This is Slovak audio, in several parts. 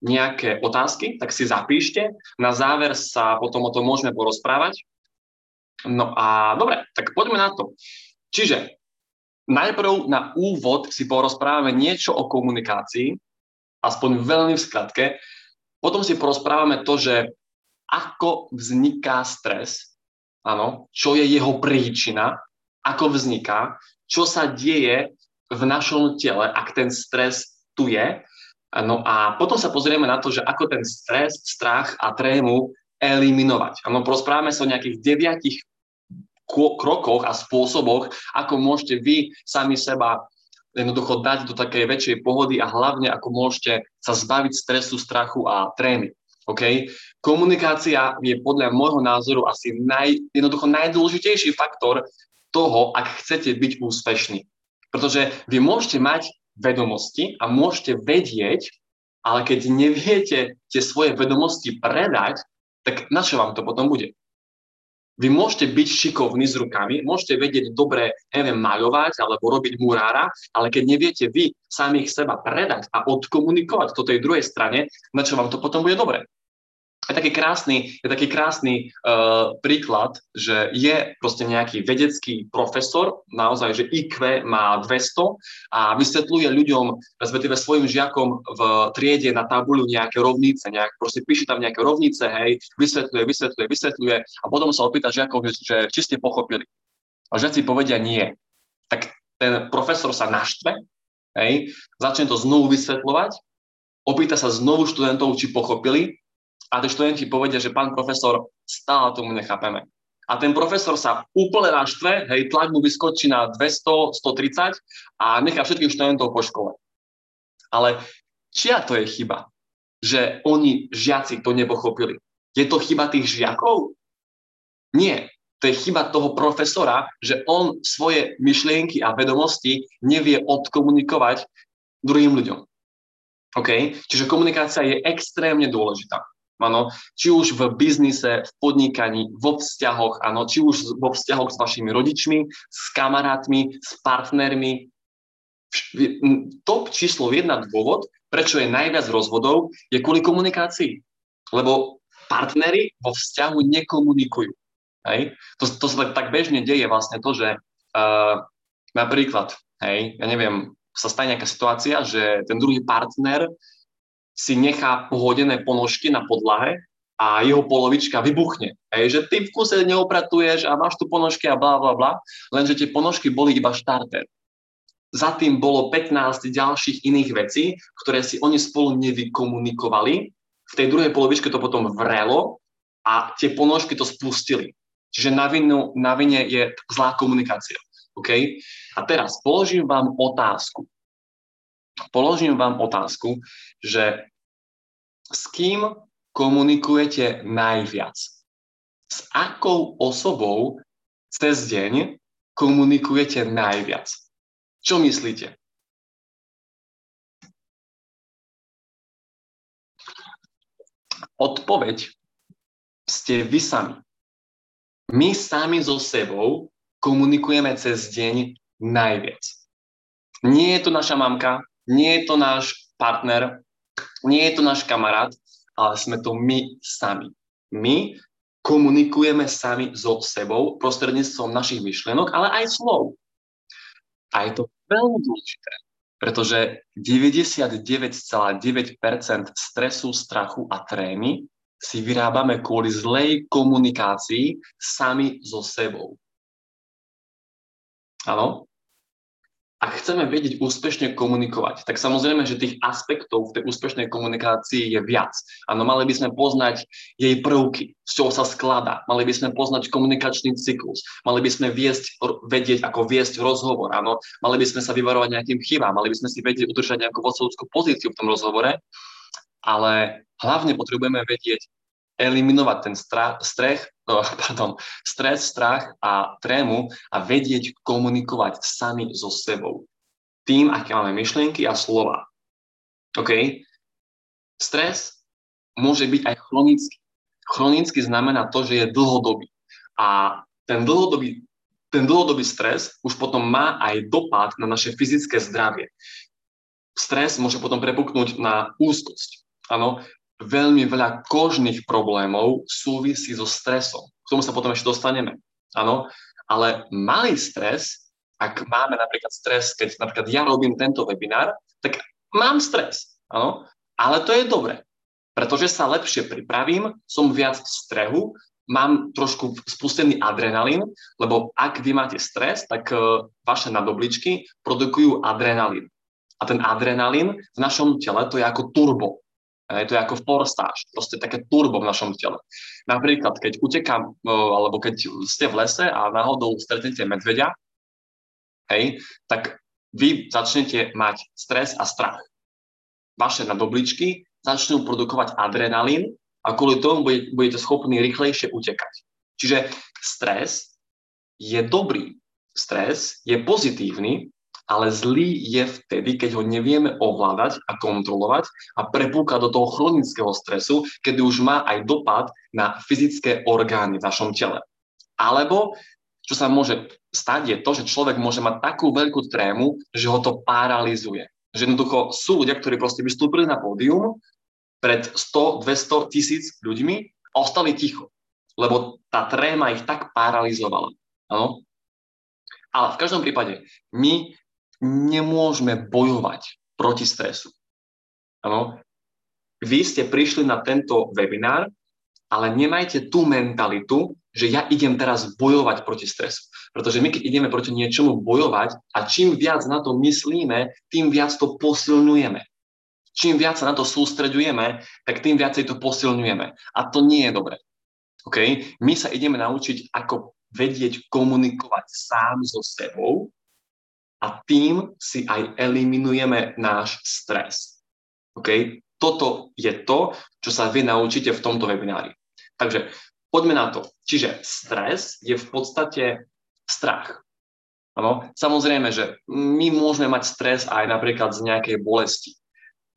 nejaké otázky, tak si zapíšte. Na záver sa potom o tom môžeme porozprávať. No a dobre, tak poďme na to. Čiže najprv na úvod si porozprávame niečo o komunikácii, aspoň veľmi v skratke. Potom si porozprávame to, že ako vzniká stres, áno, čo je jeho príčina, ako vzniká, čo sa deje v našom tele, ak ten stres tu je. No a potom sa pozrieme na to, že ako ten stres, strach a trému eliminovať. Áno, porozprávame sa o nejakých deviatich krokoch a spôsoboch, ako môžete vy sami seba jednoducho dať do takej väčšej pohody a hlavne ako môžete sa zbaviť stresu, strachu a trémy. Okay? Komunikácia je podľa môjho názoru asi naj, jednoducho najdôležitejší faktor toho, ak chcete byť úspešní. Pretože vy môžete mať vedomosti a môžete vedieť, ale keď neviete tie svoje vedomosti predať, tak na čo vám to potom bude? Vy môžete byť šikovní s rukami, môžete vedieť dobre, neviem, maľovať alebo robiť murára, ale keď neviete vy samých seba predať a odkomunikovať to tej druhej strane, na čo vám to potom bude dobre je taký krásny, je taký krásny uh, príklad, že je proste nejaký vedecký profesor, naozaj, že IQ má 200 a vysvetľuje ľuďom, respektíve svojim žiakom v triede na tabuľu nejaké rovnice, nejak, proste píše tam nejaké rovnice, hej, vysvetľuje, vysvetľuje, vysvetľuje a potom sa opýta žiakov, že, že či ste pochopili. A žiaci povedia nie. Tak ten profesor sa naštve, hej, začne to znovu vysvetľovať, opýta sa znovu študentov, či pochopili a tí študenti povedia, že pán profesor, stále tomu nechápeme. A ten profesor sa úplne naštve, hej, tlak mu vyskočí na 200, 130 a nechá všetkých študentov po škole. Ale čia to je chyba? Že oni, žiaci, to nepochopili. Je to chyba tých žiakov? Nie. To je chyba toho profesora, že on svoje myšlienky a vedomosti nevie odkomunikovať druhým ľuďom. OK? Čiže komunikácia je extrémne dôležitá. Áno, či už v biznise, v podnikaní, vo vzťahoch, áno, či už vo vzťahoch s vašimi rodičmi, s kamarátmi, s partnermi. Top číslo jedna dôvod, prečo je najviac rozvodov, je kvôli komunikácii. Lebo partnery vo vzťahu nekomunikujú. Hej? To, to sa tak, bežne deje vlastne to, že uh, napríklad, hej, ja neviem, sa stane nejaká situácia, že ten druhý partner si nechá pohodené ponožky na podlahe a jeho polovička vybuchne. Hej, že ty v kuse neopratuješ a máš tu ponožky a bla bla bla, lenže tie ponožky boli iba štarter. Za tým bolo 15 ďalších iných vecí, ktoré si oni spolu nevykomunikovali. V tej druhej polovičke to potom vrelo a tie ponožky to spustili. Čiže na, vinu, na vine je zlá komunikácia. Okay? A teraz položím vám otázku. Položím vám otázku, že s kým komunikujete najviac? S akou osobou cez deň komunikujete najviac? Čo myslíte? Odpoveď ste vy sami. My sami so sebou komunikujeme cez deň najviac. Nie je to naša mamka, nie je to náš partner, nie je to náš kamarát, ale sme to my sami. My komunikujeme sami so sebou prostredníctvom našich myšlienok, ale aj slov. A je to veľmi dôležité, pretože 99,9% stresu, strachu a trémy si vyrábame kvôli zlej komunikácii sami so sebou. Áno? Ak chceme vedieť úspešne komunikovať, tak samozrejme, že tých aspektov v tej úspešnej komunikácii je viac. Áno, mali by sme poznať jej prvky, z čoho sa skladá, mali by sme poznať komunikačný cyklus, mali by sme viesť, vedieť, ako viesť rozhovor, áno, mali by sme sa vyvarovať nejakým chybám, mali by sme si vedieť udržať nejakú vodcovskú pozíciu v tom rozhovore, ale hlavne potrebujeme vedieť eliminovať ten strach, strech, pardon, stres, strach a trému a vedieť komunikovať sami so sebou. Tým, aké máme myšlienky a slova. OK? Stres môže byť aj chronický. Chronický znamená to, že je dlhodobý. A ten dlhodobý, ten dlhodobý stres už potom má aj dopad na naše fyzické zdravie. Stres môže potom prepuknúť na úzkosť, áno, veľmi veľa kožných problémov súvisí so stresom. K tomu sa potom ešte dostaneme. Áno, ale malý stres, ak máme napríklad stres, keď napríklad ja robím tento webinár, tak mám stres, áno, ale to je dobre, pretože sa lepšie pripravím, som viac v strehu, mám trošku spustený adrenalín, lebo ak vy máte stres, tak uh, vaše nadobličky produkujú adrenalín. A ten adrenalín v našom tele to je ako turbo. Je to ako forstáž, proste také turbo v našom tele. Napríklad, keď utekám, alebo keď ste v lese a náhodou stretnete medveďa, hej, tak vy začnete mať stres a strach. Vaše nadobličky začnú produkovať adrenalín a kvôli tomu budete schopní rýchlejšie utekať. Čiže stres je dobrý. Stres je pozitívny, ale zlý je vtedy, keď ho nevieme ovládať a kontrolovať a prepúka do toho chronického stresu, kedy už má aj dopad na fyzické orgány v našom tele. Alebo, čo sa môže stať, je to, že človek môže mať takú veľkú trému, že ho to paralizuje. Že jednoducho sú ľudia, ktorí proste vystúpili na pódium pred 100, 200, tisíc ľuďmi a ostali ticho, lebo tá tréma ich tak paralizovala. Ano? Ale v každom prípade, my nemôžeme bojovať proti stresu. Ano? Vy ste prišli na tento webinár, ale nemajte tú mentalitu, že ja idem teraz bojovať proti stresu. Pretože my, keď ideme proti niečomu bojovať a čím viac na to myslíme, tým viac to posilňujeme. Čím viac sa na to sústreďujeme, tak tým viacej to posilňujeme. A to nie je dobre. Okay? My sa ideme naučiť, ako vedieť komunikovať sám so sebou a tým si aj eliminujeme náš stres. OK? Toto je to, čo sa vy naučíte v tomto webinári. Takže poďme na to. Čiže stres je v podstate strach. Ano? Samozrejme, že my môžeme mať stres aj napríklad z nejakej bolesti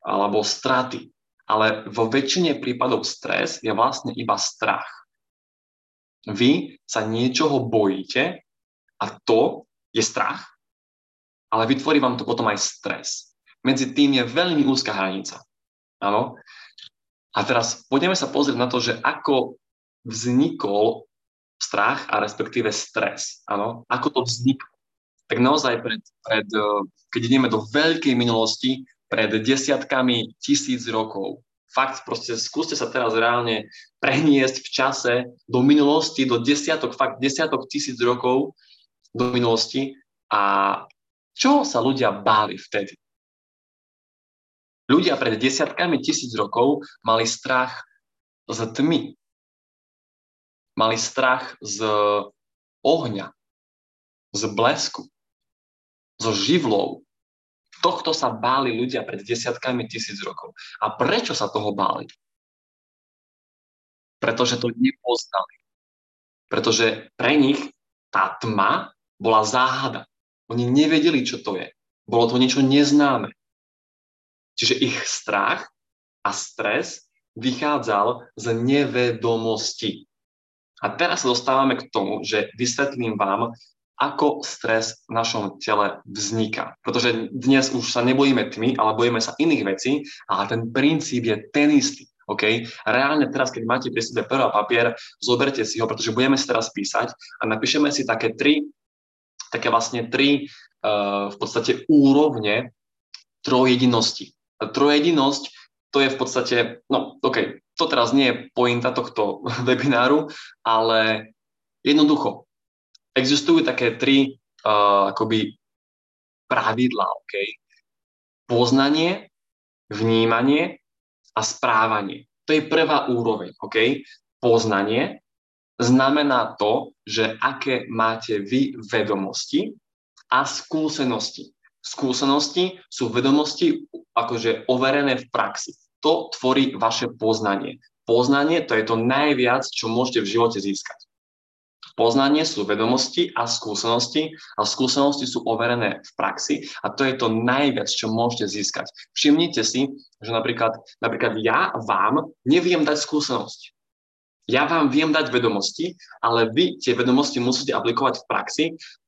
alebo straty, ale vo väčšine prípadov stres je vlastne iba strach. Vy sa niečoho bojíte a to je strach ale vytvorí vám to potom aj stres. Medzi tým je veľmi úzka hranica. Áno? A teraz poďme sa pozrieť na to, že ako vznikol strach a respektíve stres. Áno? Ako to vzniklo. Tak naozaj, pred, pred, eh, keď ideme do veľkej minulosti, pred desiatkami tisíc rokov, fakt proste skúste sa teraz reálne preniesť v čase do minulosti, do desiatok, fakt desiatok tisíc rokov do minulosti a čo sa ľudia báli vtedy? Ľudia pred desiatkami tisíc rokov mali strach z tmy. Mali strach z ohňa, z blesku, zo živlov. Tohto sa báli ľudia pred desiatkami tisíc rokov. A prečo sa toho báli? Pretože to nepoznali. Pretože pre nich tá tma bola záhada. Oni nevedeli, čo to je. Bolo to niečo neznáme. Čiže ich strach a stres vychádzal z nevedomosti. A teraz sa dostávame k tomu, že vysvetlím vám, ako stres v našom tele vzniká. Pretože dnes už sa nebojíme tmy, ale bojíme sa iných vecí, ale ten princíp je ten istý. Okay? Reálne teraz, keď máte pri sebe pero papier, zoberte si ho, pretože budeme si teraz písať a napíšeme si také tri také vlastne tri uh, v podstate úrovne trojedinosti. Trojedinosť to je v podstate, no OK, to teraz nie je pointa tohto webináru, ale jednoducho existujú také tri uh, akoby pravidlá, OK? Poznanie, vnímanie a správanie. To je prvá úroveň, OK? Poznanie, znamená to, že aké máte vy vedomosti a skúsenosti. Skúsenosti sú vedomosti akože overené v praxi. To tvorí vaše poznanie. Poznanie to je to najviac, čo môžete v živote získať. Poznanie sú vedomosti a skúsenosti a skúsenosti sú overené v praxi a to je to najviac, čo môžete získať. Všimnite si, že napríklad, napríklad ja vám neviem dať skúsenosť. Ja vám viem dať vedomosti, ale vy tie vedomosti musíte aplikovať v praxi.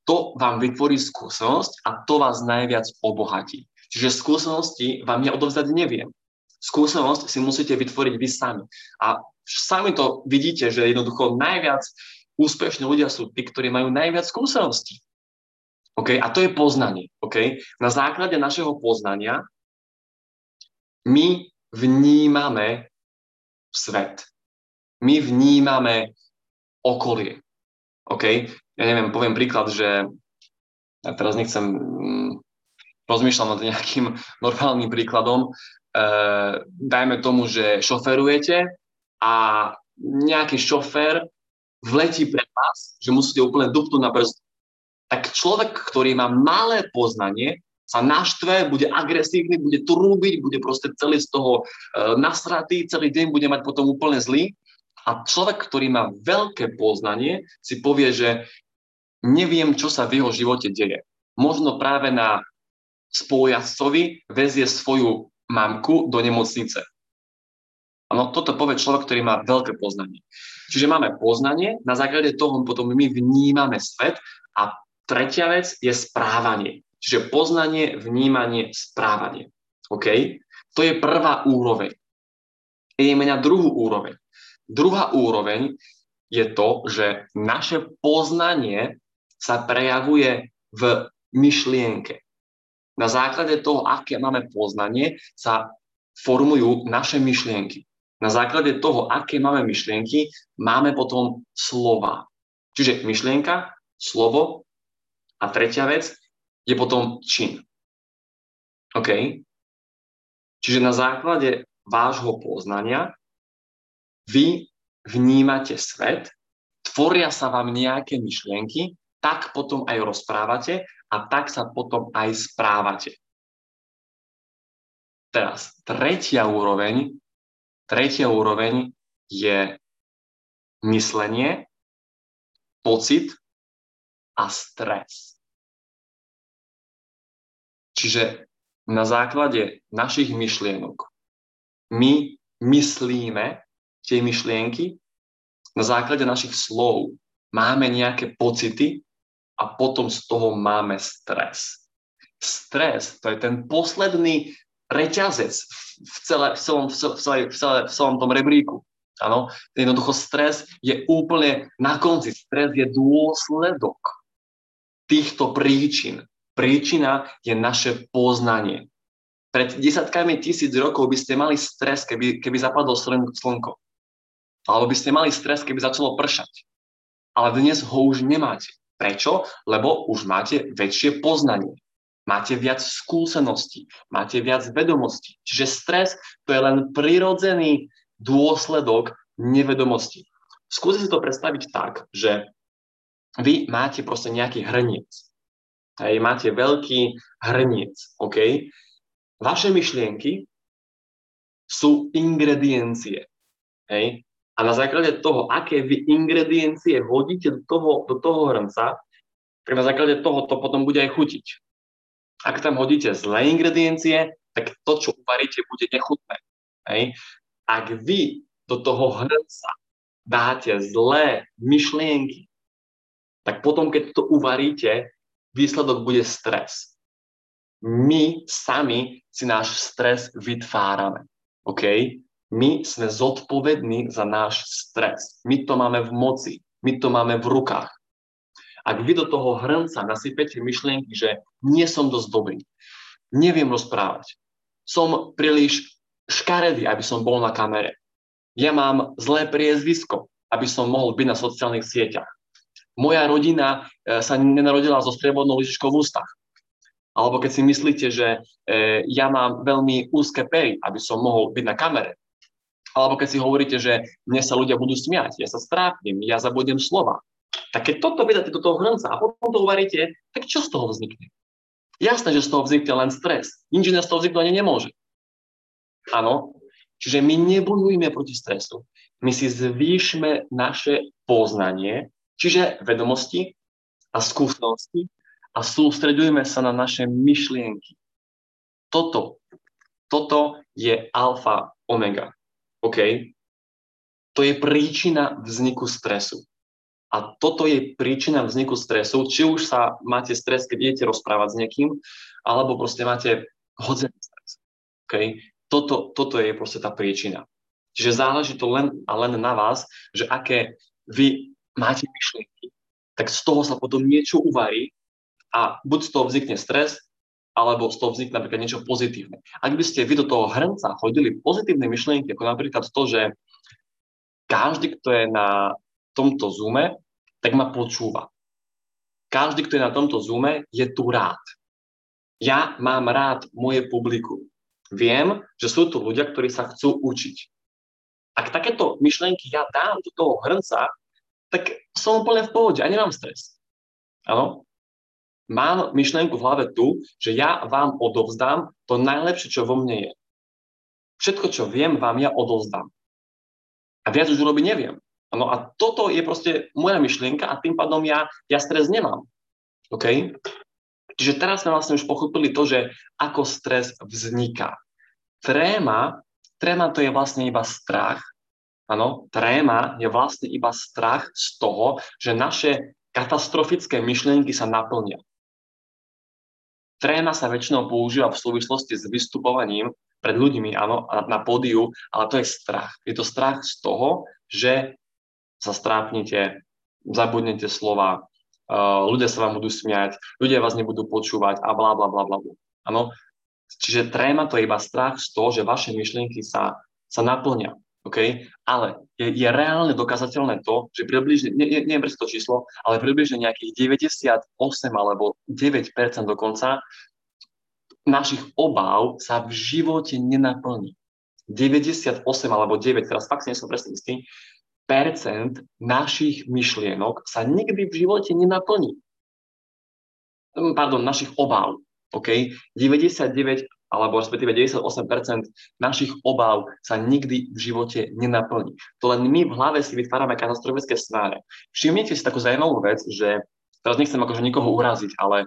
To vám vytvorí skúsenosť a to vás najviac obohatí. Čiže skúsenosti vám ja odovzdať neviem. skúsenosť si musíte vytvoriť vy sami. A sami to vidíte, že jednoducho najviac úspešní ľudia sú tí, ktorí majú najviac skúseností. Okay? A to je poznanie. Okay? Na základe našeho poznania my vnímame svet. My vnímame okolie. OK? Ja neviem, poviem príklad, že ja teraz nechcem, mm, rozmýšľam nad nejakým normálnym príkladom, e, dajme tomu, že šoferujete a nejaký šofér vletí pre vás, že musíte úplne dupnúť na brzdu. Tak človek, ktorý má malé poznanie, sa naštve, bude agresívny, bude trúbiť, bude proste celý z toho e, nasratý, celý deň bude mať potom úplne zlý. A človek, ktorý má veľké poznanie, si povie, že neviem, čo sa v jeho živote deje. Možno práve na spojazcovi vezie svoju mamku do nemocnice. Ano, toto povie človek, ktorý má veľké poznanie. Čiže máme poznanie, na základe toho potom my vnímame svet a tretia vec je správanie. Čiže poznanie, vnímanie, správanie. OK? To je prvá úroveň. Ideme na druhú úroveň. Druhá úroveň je to, že naše poznanie sa prejavuje v myšlienke. Na základe toho, aké máme poznanie, sa formujú naše myšlienky. Na základe toho, aké máme myšlienky, máme potom slova. Čiže myšlienka, slovo a tretia vec je potom čin. OK? Čiže na základe vášho poznania vy vnímate svet, tvoria sa vám nejaké myšlienky, tak potom aj rozprávate a tak sa potom aj správate. Teraz, tretia úroveň, tretia úroveň je myslenie, pocit a stres. Čiže na základe našich myšlienok my myslíme tie myšlienky, na základe našich slov máme nejaké pocity a potom z toho máme stres. Stres to je ten posledný reťazec v, celé, v, celom, v, celé, v, celé, v celom tom rebríku. Áno, jednoducho stres je úplne na konci. Stres je dôsledok týchto príčin. Príčina je naše poznanie. Pred desatkami tisíc rokov by ste mali stres, keby, keby zapadlo slnko. Alebo by ste mali stres, keby začalo pršať. Ale dnes ho už nemáte. Prečo? Lebo už máte väčšie poznanie. Máte viac skúseností, máte viac vedomostí. Čiže stres to je len prirodzený dôsledok nevedomosti. Skúste si to predstaviť tak, že vy máte proste nejaký hrniec. Hej, máte veľký hrniec, OK? Vaše myšlienky sú ingrediencie. Hej? A na základe toho, aké vy ingrediencie hodíte do toho, do toho hrnca, tak na základe toho to potom bude aj chutiť. Ak tam hodíte zlé ingrediencie, tak to, čo uvaríte, bude nechutné. Hej? Ak vy do toho hrnca dáte zlé myšlienky, tak potom, keď to uvaríte, výsledok bude stres. My sami si náš stres vytvárame. OK? My sme zodpovední za náš stres. My to máme v moci. My to máme v rukách. Ak vy do toho hrnca nasypete myšlienky, že nie som dosť dobrý, neviem rozprávať, som príliš škaredý, aby som bol na kamere, ja mám zlé priezvisko, aby som mohol byť na sociálnych sieťach moja rodina e, sa nenarodila so striebornou lyžičkou v ústach. Alebo keď si myslíte, že e, ja mám veľmi úzke pery, aby som mohol byť na kamere. Alebo keď si hovoríte, že mne sa ľudia budú smiať, ja sa strápnem, ja zabudnem slova. Tak keď toto vydáte do toho hrnca a potom to uvaríte, tak čo z toho vznikne? Jasné, že z toho vznikne len stres. Nič iné z toho vzniknúť ani nemôže. Áno, čiže my nebojujeme proti stresu. My si zvýšme naše poznanie Čiže vedomosti a skúsenosti a sústredujeme sa na naše myšlienky. Toto, toto je alfa omega. OK? To je príčina vzniku stresu. A toto je príčina vzniku stresu, či už sa máte stres, keď idete rozprávať s niekým, alebo proste máte hodzený stres. Okay? toto, toto je proste tá príčina. Čiže záleží to len a len na vás, že aké vy máte myšlienky, tak z toho sa potom niečo uvarí a buď z toho vznikne stres, alebo z toho vznikne napríklad niečo pozitívne. Ak by ste vy do toho hrnca hodili pozitívne myšlienky, ako napríklad to, že každý, kto je na tomto zoome, tak ma počúva. Každý, kto je na tomto zoome, je tu rád. Ja mám rád moje publikum. Viem, že sú tu ľudia, ktorí sa chcú učiť. Ak takéto myšlienky ja dám do toho hrnca, tak som úplne v pohode a nemám stres. Áno? Mám myšlienku v hlave tu, že ja vám odovzdám to najlepšie, čo vo mne je. Všetko, čo viem, vám ja odovzdám. A viac už urobiť neviem. Ano, a toto je proste moja myšlienka a tým pádom ja, ja stres nemám. OK? Čiže teraz sme vlastne už pochopili to, že ako stres vzniká. Tréma, tréma to je vlastne iba strach. Áno, tréma je vlastne iba strach z toho, že naše katastrofické myšlienky sa naplnia. Tréma sa väčšinou používa v súvislosti s vystupovaním pred ľuďmi, áno, na pódiu, ale to je strach. Je to strach z toho, že sa strápnite, zabudnete slova, uh, ľudia sa vám budú smiať, ľudia vás nebudú počúvať a bla bla bla bla. Áno. Čiže tréma to je iba strach z toho, že vaše myšlienky sa, sa naplňa. Okay? Ale je, je reálne dokázateľné to, že približne, nie, nie, neviem to číslo, ale približne nejakých 98 alebo 9% dokonca našich obáv sa v živote nenaplní. 98 alebo 9, teraz fakt si nie som presne istý, percent našich myšlienok sa nikdy v živote nenaplní. Pardon, našich obáv. OK? 99 alebo respektíve 98% našich obáv sa nikdy v živote nenaplní. To len my v hlave si vytvárame katastrofické scenáre. Všimnite si takú zaujímavú vec, že teraz nechcem akože nikoho uraziť, ale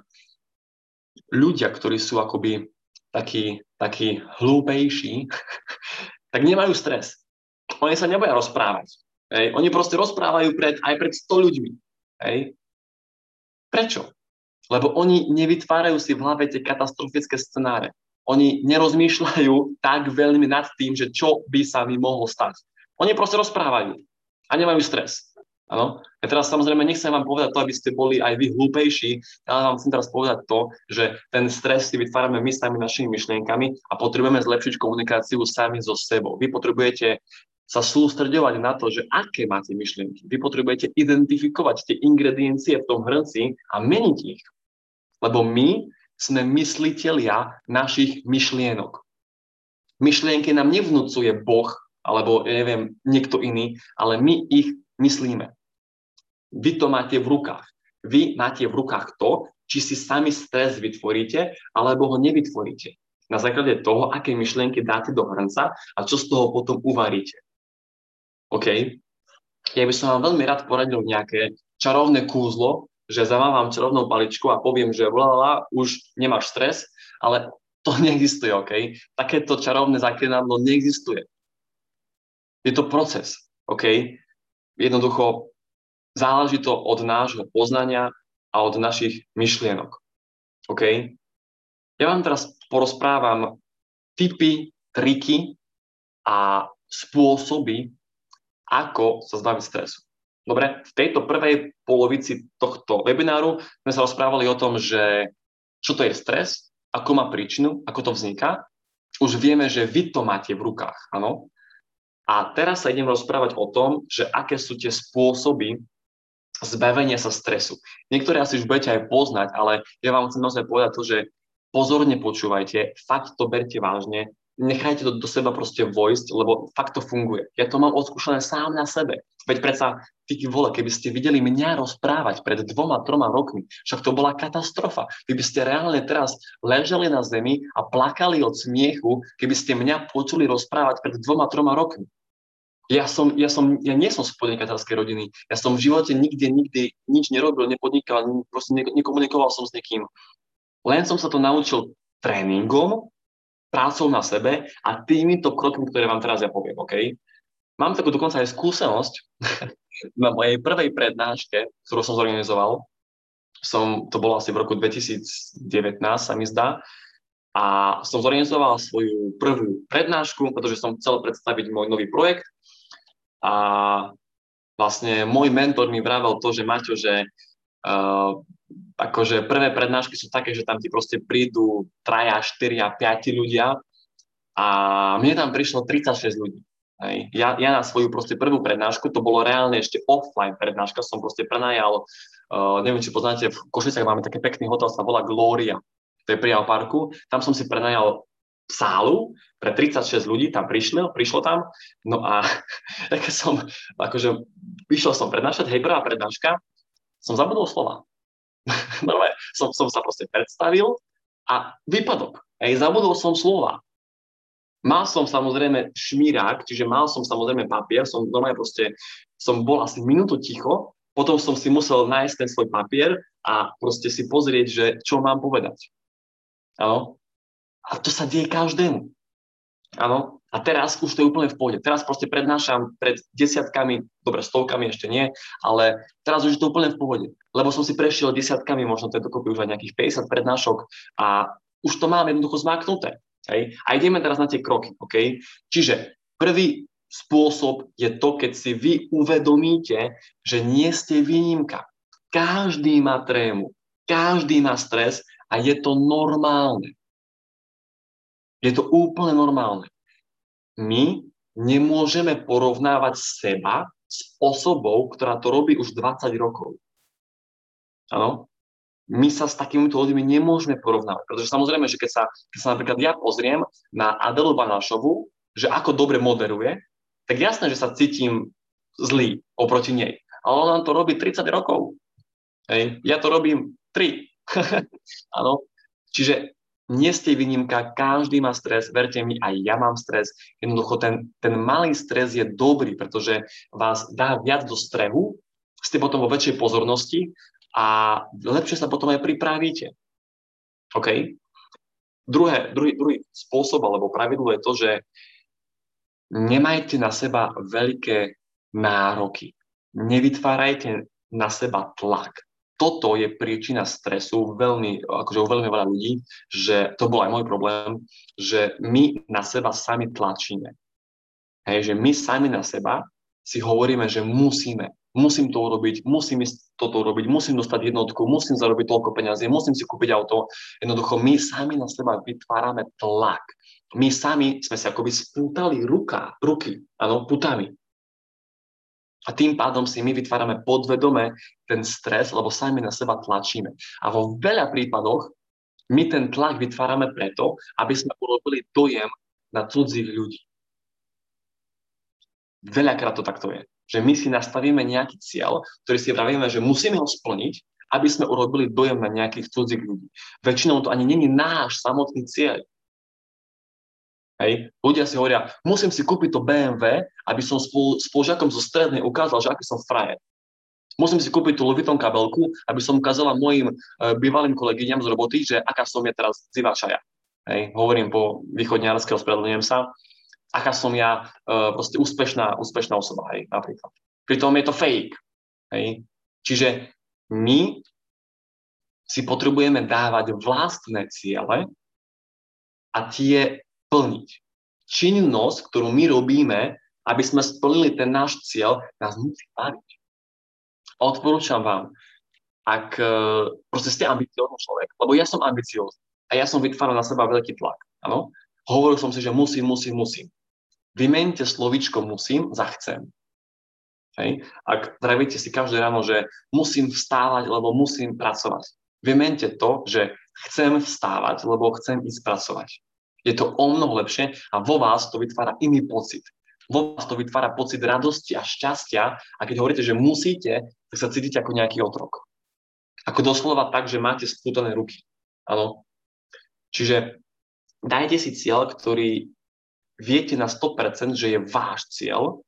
ľudia, ktorí sú akoby takí, takí hlúpejší, tak nemajú stres. Oni sa neboja rozprávať. Hej. Oni proste rozprávajú pred, aj pred 100 ľuďmi. Hej. Prečo? Lebo oni nevytvárajú si v hlave tie katastrofické scenáre oni nerozmýšľajú tak veľmi nad tým, že čo by sa mi mohlo stať. Oni proste rozprávajú a nemajú stres. Ano? Ja teraz samozrejme nechcem vám povedať to, aby ste boli aj vy hlúpejší, ale vám chcem teraz povedať to, že ten stres si vytvárame my sami našimi myšlienkami a potrebujeme zlepšiť komunikáciu sami so sebou. Vy potrebujete sa sústredovať na to, že aké máte myšlienky. Vy potrebujete identifikovať tie ingrediencie v tom hrnci a meniť ich. Lebo my sme myslitelia našich myšlienok. Myšlienky nám nevnúcuje Boh, alebo ja neviem, niekto iný, ale my ich myslíme. Vy to máte v rukách. Vy máte v rukách to, či si sami stres vytvoríte, alebo ho nevytvoríte. Na základe toho, aké myšlienky dáte do hrnca a čo z toho potom uvaríte. OK? Ja by som vám veľmi rád poradil nejaké čarovné kúzlo, že zamávam čarovnou paličku a poviem, že volala, už nemáš stres, ale to neexistuje, OK? Takéto čarovné zaklinadlo neexistuje. Je to proces, OK? Jednoducho záleží to od nášho poznania a od našich myšlienok, OK? Ja vám teraz porozprávam typy, triky a spôsoby, ako sa zbaviť stresu. Dobre, v tejto prvej polovici tohto webináru sme sa rozprávali o tom, že čo to je stres, ako má príčinu, ako to vzniká. Už vieme, že vy to máte v rukách, áno. A teraz sa idem rozprávať o tom, že aké sú tie spôsoby zbavenia sa stresu. Niektoré asi už budete aj poznať, ale ja vám chcem naozaj povedať to, že pozorne počúvajte, fakt to berte vážne, nechajte to do seba proste vojsť, lebo fakt to funguje. Ja to mám odskúšané sám na sebe. Veď predsa, ty vole, keby ste videli mňa rozprávať pred dvoma, troma rokmi, však to bola katastrofa. Keby ste reálne teraz ležali na zemi a plakali od smiechu, keby ste mňa počuli rozprávať pred dvoma, troma rokmi. Ja, som, ja, som, ja nie som z podnikateľskej rodiny. Ja som v živote nikde, nikdy nič nerobil, nepodnikal, proste nekomunikoval som s niekým. Len som sa to naučil tréningom, prácou na sebe a týmito krokmi, ktoré vám teraz ja poviem, OK? Mám takú dokonca aj skúsenosť na mojej prvej prednáške, ktorú som zorganizoval. Som, to bolo asi v roku 2019, sa mi zdá. a som zorganizoval svoju prvú prednášku, pretože som chcel predstaviť môj nový projekt a vlastne môj mentor mi vravel to, že Maťo, že uh, akože prvé prednášky sú také, že tam ti proste prídu traja, štyria, piati ľudia a mne tam prišlo 36 ľudí. Hej. Ja, ja na svoju proste prvú prednášku, to bolo reálne ešte offline prednáška, som proste prenajal, uh, neviem, či poznáte, v Košicách máme taký pekný hotel, sa volá Gloria, to je pri parku, tam som si prenajal sálu pre 36 ľudí, tam prišlo, prišlo tam, no a tak som, akože vyšiel som prednášať, hej, prvá prednáška, som zabudol slova. Normálne, som, som sa proste predstavil a výpadok, hej, zabudol som slova. Mal som samozrejme šmírák, čiže mal som samozrejme papier, som normálne proste, som bol asi minútu ticho, potom som si musel nájsť ten svoj papier a proste si pozrieť, že čo mám povedať. Áno? A to sa deje každému. Áno? A teraz už to je úplne v pohode. Teraz proste prednášam pred desiatkami, dobre, stovkami ešte nie, ale teraz už je to úplne v pohode. Lebo som si prešiel desiatkami, možno to je dokopy už aj nejakých 50 prednášok a už to mám jednoducho zmaknuté. Hej? A ideme teraz na tie kroky. Okay? Čiže prvý spôsob je to, keď si vy uvedomíte, že nie ste výnimka. Každý má trému, každý má stres a je to normálne. Je to úplne normálne. My nemôžeme porovnávať seba s osobou, ktorá to robí už 20 rokov. Áno? my sa s takýmito ľuďmi nemôžeme porovnávať. Pretože samozrejme, že keď sa, keď sa napríklad ja pozriem na Adelu Banášovu, že ako dobre moderuje, tak jasné, že sa cítim zlý oproti nej. Ale ona to robí 30 rokov. Hej. Ja to robím 3. Áno. Čiže nie ste výnimka, každý má stres, verte mi, aj ja mám stres. Jednoducho ten, ten malý stres je dobrý, pretože vás dá viac do strehu, ste potom vo väčšej pozornosti a lepšie sa potom aj pripravíte. OK? Druhé, druhý, druhý spôsob alebo pravidlo je to, že nemajte na seba veľké nároky. Nevytvárajte na seba tlak. Toto je príčina stresu veľmi, akože u veľmi veľa ľudí, že to bol aj môj problém, že my na seba sami tlačíme. Hej, že my sami na seba si hovoríme, že musíme, musím to urobiť, musím toto urobiť, musím dostať jednotku, musím zarobiť toľko peniazy, musím si kúpiť auto. Jednoducho my sami na seba vytvárame tlak. My sami sme si akoby spútali ruka, ruky, áno, putami. A tým pádom si my vytvárame podvedome ten stres, lebo sami na seba tlačíme. A vo veľa prípadoch my ten tlak vytvárame preto, aby sme urobili dojem na cudzích ľudí. Veľakrát to takto je že my si nastavíme nejaký cieľ, ktorý si vravíme, že musíme ho splniť, aby sme urobili dojem na nejakých cudzích ľudí. Väčšinou to ani není náš samotný cieľ. Hej. Ľudia si hovoria, musím si kúpiť to BMW, aby som spolu, spolužiakom zo strednej ukázal, že aký som frajer. Musím si kúpiť tú Louis kabelku, aby som ukázala mojim uh, bývalým kolegyňam z roboty, že aká som je teraz zivačaja. Hej. Hovorím po východňarského, ospravedlňujem sa aká som ja uh, proste úspešná, úspešná osoba, hej, napríklad. Pritom je to fake, hej. Čiže my si potrebujeme dávať vlastné ciele a tie plniť. Činnosť, ktorú my robíme, aby sme splnili ten náš cieľ, nás musí baviť. Odporúčam vám, ak uh, proste ste ambiciózny človek, lebo ja som ambiciózny a ja som vytváral na seba veľký tlak, áno? Hovoril som si, že musím, musím, musím. Vymente slovičko musím za chcem. Hej. Ak vravíte si každé ráno, že musím vstávať, lebo musím pracovať. Vymente to, že chcem vstávať, lebo chcem ísť pracovať. Je to o mnoho lepšie a vo vás to vytvára iný pocit. Vo vás to vytvára pocit radosti a šťastia a keď hovoríte, že musíte, tak sa cítite ako nejaký otrok. Ako doslova tak, že máte spútané ruky. Áno. Čiže dajte si cieľ, ktorý viete na 100%, že je váš cieľ,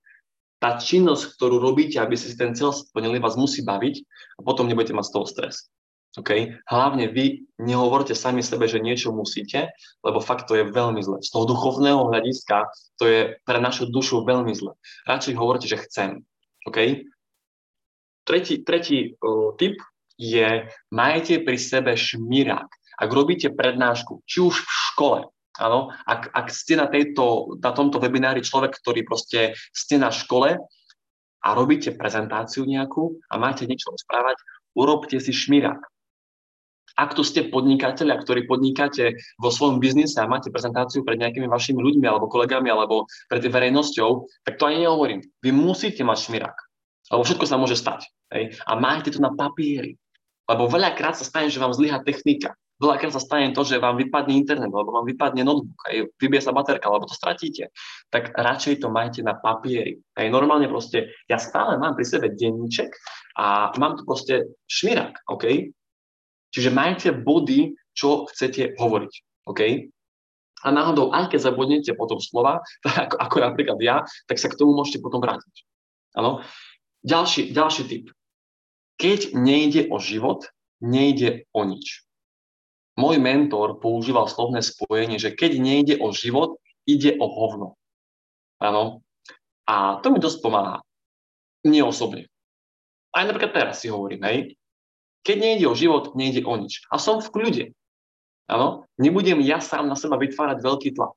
tá činnosť, ktorú robíte, aby ste si ten cieľ splnili, vás musí baviť a potom nebudete mať z toho stres. Okay? Hlavne vy nehovorte sami sebe, že niečo musíte, lebo fakt to je veľmi zle. Z toho duchovného hľadiska to je pre našu dušu veľmi zle. Radšej hovorte, že chcem. Okay? Tretí, tretí uh, tip je, majte pri sebe šmirák. Ak robíte prednášku, či už v škole. Áno, ak, ak ste na, tejto, na tomto webinári človek, ktorý proste ste na škole a robíte prezentáciu nejakú a máte niečo rozprávať, urobte si šmirák. Ak tu ste podnikateľia, ktorí podnikáte vo svojom biznise a máte prezentáciu pred nejakými vašimi ľuďmi alebo kolegami alebo pred verejnosťou, tak to ani nehovorím. Vy musíte mať šmirák. Lebo všetko sa môže stať. Hej? A máte to na papieri. Lebo veľakrát sa stane, že vám zlyha technika. Veľakrát sa stane to, že vám vypadne internet, alebo vám vypadne notebook, aj vybije sa baterka, alebo to stratíte. Tak radšej to majte na papieri. Aj normálne proste, ja stále mám pri sebe denníček a mám tu proste šmirák, OK? Čiže majte body, čo chcete hovoriť. OK? A náhodou, aj keď zabudnete potom slova, tak ako, ako napríklad ja, tak sa k tomu môžete potom vrátiť. Áno? Ďalší, ďalší tip. Keď nejde o život, nejde o nič. Môj mentor používal slovné spojenie, že keď nejde o život, ide o hovno. Áno? A to mi dosť pomáha. Nie osobne. Aj napríklad teraz si hovorím, hej, keď nejde o život, nejde o nič. A som v kľude. Áno? Nebudem ja sám na seba vytvárať veľký tlak.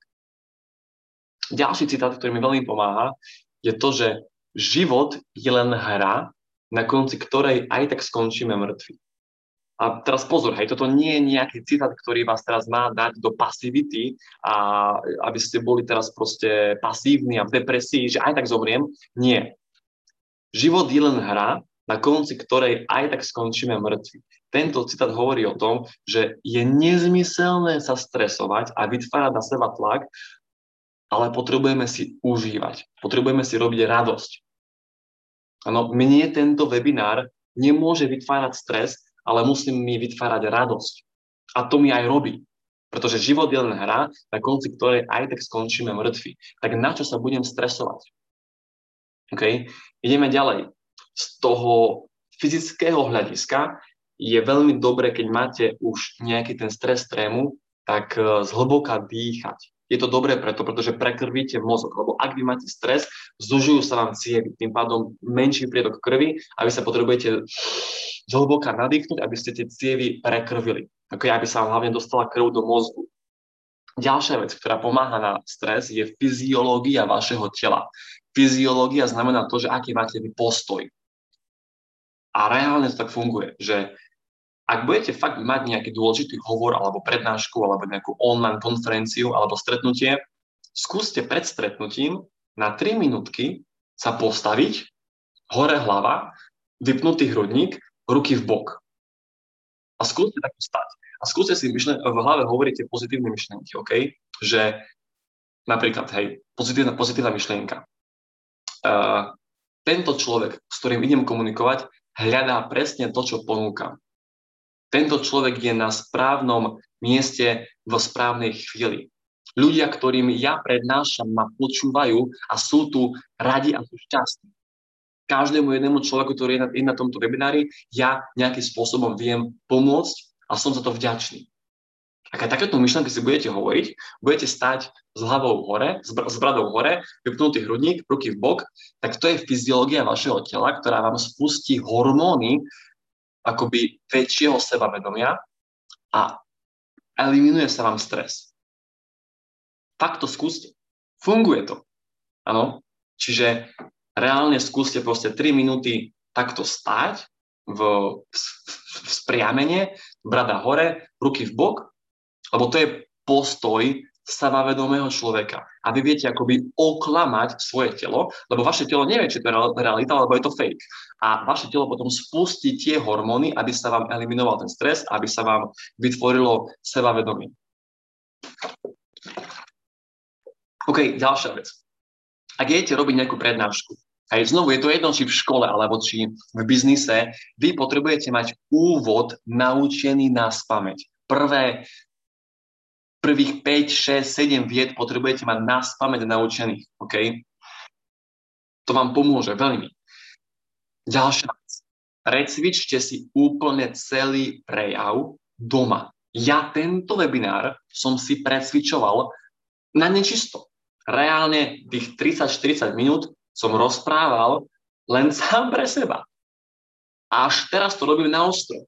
Ďalší citát, ktorý mi veľmi pomáha, je to, že život je len hra, na konci ktorej aj tak skončíme mŕtvi. A teraz pozor, hej, toto nie je nejaký citát, ktorý vás teraz má dať do pasivity a aby ste boli teraz proste pasívni a v depresii, že aj tak zomriem. Nie. Život je len hra, na konci ktorej aj tak skončíme mŕtvi. Tento citát hovorí o tom, že je nezmyselné sa stresovať a vytvárať na seba tlak, ale potrebujeme si užívať. Potrebujeme si robiť radosť. Ano, mne tento webinár nemôže vytvárať stres, ale musím mi vytvárať radosť. A to mi aj robí. Pretože život je len hra, na konci ktorej aj tak skončíme mŕtvi. Tak na čo sa budem stresovať? OK? Ideme ďalej z toho fyzického hľadiska je veľmi dobré, keď máte už nejaký ten stres trému, tak e, zhlboka dýchať. Je to dobré preto, pretože prekrvíte mozog, lebo ak vy máte stres, zužujú sa vám cievy, tým pádom menší priedok krvi a vy sa potrebujete zhlboka nadýchnuť, aby ste tie cievy prekrvili. Okay, aby sa vám hlavne dostala krv do mozgu. Ďalšia vec, ktorá pomáha na stres, je fyziológia vašeho tela. Fyziológia znamená to, že aký máte vy postoj. A reálne to tak funguje, že ak budete fakt mať nejaký dôležitý hovor alebo prednášku alebo nejakú online konferenciu alebo stretnutie, skúste pred stretnutím na 3 minútky sa postaviť, hore hlava, vypnutý hrudník, ruky v bok. A skúste takto stať. A skúste si myšlen- v hlave hovoríte pozitívne myšlienky, OK? Že napríklad, hej, pozitívna, pozitívna myšlienka. Uh, tento človek, s ktorým idem komunikovať, hľadá presne to, čo ponúkam. Tento človek je na správnom mieste v správnej chvíli. Ľudia, ktorým ja prednášam, ma počúvajú a sú tu radi a sú šťastní. Každému jednému človeku, ktorý je na, je na tomto webinári, ja nejakým spôsobom viem pomôcť a som za to vďačný. Ak aj takéto myšlenky si budete hovoriť, budete stať s hlavou hore, s bradou hore, vypnutý hrudník, ruky v bok, tak to je fyziológia vašeho tela, ktorá vám spustí hormóny akoby väčšieho sebavedomia a eliminuje sa vám stres. Tak to skúste. Funguje to. Áno. Čiže reálne skúste proste 3 minúty takto stáť v, v, v spriamene, brada hore, ruky v bok lebo to je postoj sebavedomého človeka. A vy viete akoby oklamať svoje telo, lebo vaše telo nevie, či to je realita, alebo je to fake. A vaše telo potom spustí tie hormóny, aby sa vám eliminoval ten stres, aby sa vám vytvorilo sebavedomie. OK, ďalšia vec. Ak idete robiť nejakú prednášku, aj znovu je to jedno, či v škole alebo či v biznise, vy potrebujete mať úvod naučený na spameť. Prvé prvých 5, 6, 7 vied potrebujete mať na spameť naučených. OK? To vám pomôže veľmi. Ďalšia vec. Recvičte si úplne celý prejav doma. Ja tento webinár som si precvičoval na nečisto. Reálne tých 30-40 minút som rozprával len sám pre seba. Až teraz to robím na ostro.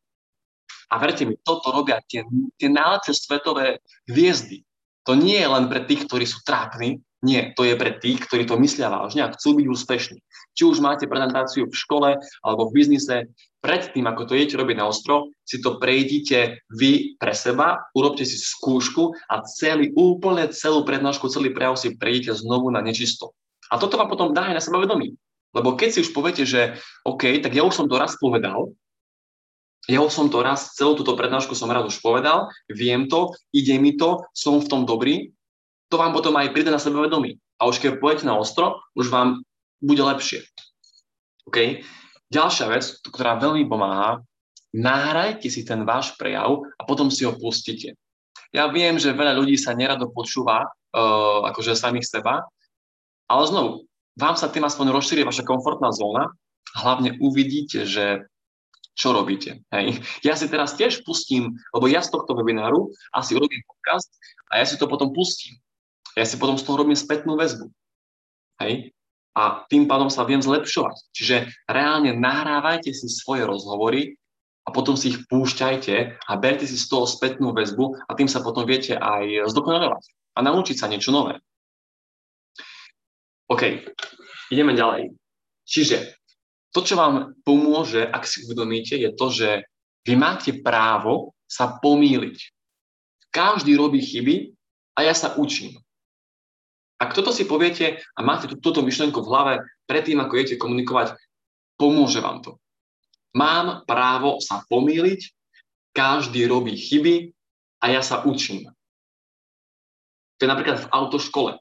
A verte mi, toto robia tie, tie najlepšie svetové hviezdy. to nie je len pre tých, ktorí sú trápni, nie, to je pre tých, ktorí to myslia vážne a chcú byť úspešní. Či už máte prezentáciu v škole alebo v biznise, predtým, ako to idete robiť na ostro, si to prejdite vy pre seba, urobte si skúšku a celý, úplne celú prednášku, celý prejav si prejdete znovu na nečisto. A toto vám potom dá aj na seba vedomí. Lebo keď si už poviete, že OK, tak ja už som to raz povedal, ja už som to raz, celú túto prednášku som raz už povedal, viem to, ide mi to, som v tom dobrý, to vám potom aj príde na sebevedomí. A už keď pôjdete na ostro, už vám bude lepšie. OK? Ďalšia vec, ktorá veľmi pomáha, nahrajte si ten váš prejav a potom si ho pustíte. Ja viem, že veľa ľudí sa nerado počúva, uh, akože samých seba, ale znovu, vám sa tým aspoň rozšíri vaša komfortná zóna, hlavne uvidíte, že čo robíte. Hej. Ja si teraz tiež pustím, lebo ja z tohto webináru asi urobím podcast a ja si to potom pustím. Ja si potom z toho robím spätnú väzbu. Hej. A tým pádom sa viem zlepšovať. Čiže reálne nahrávajte si svoje rozhovory a potom si ich púšťajte a berte si z toho spätnú väzbu a tým sa potom viete aj zdokonalovať a naučiť sa niečo nové. OK, ideme ďalej. Čiže to, čo vám pomôže, ak si uvedomíte, je to, že vy máte právo sa pomýliť. Každý robí chyby a ja sa učím. Ak toto si poviete a máte túto myšlenku v hlave predtým, ako idete komunikovať, pomôže vám to. Mám právo sa pomýliť, každý robí chyby a ja sa učím. To je napríklad v autoškole.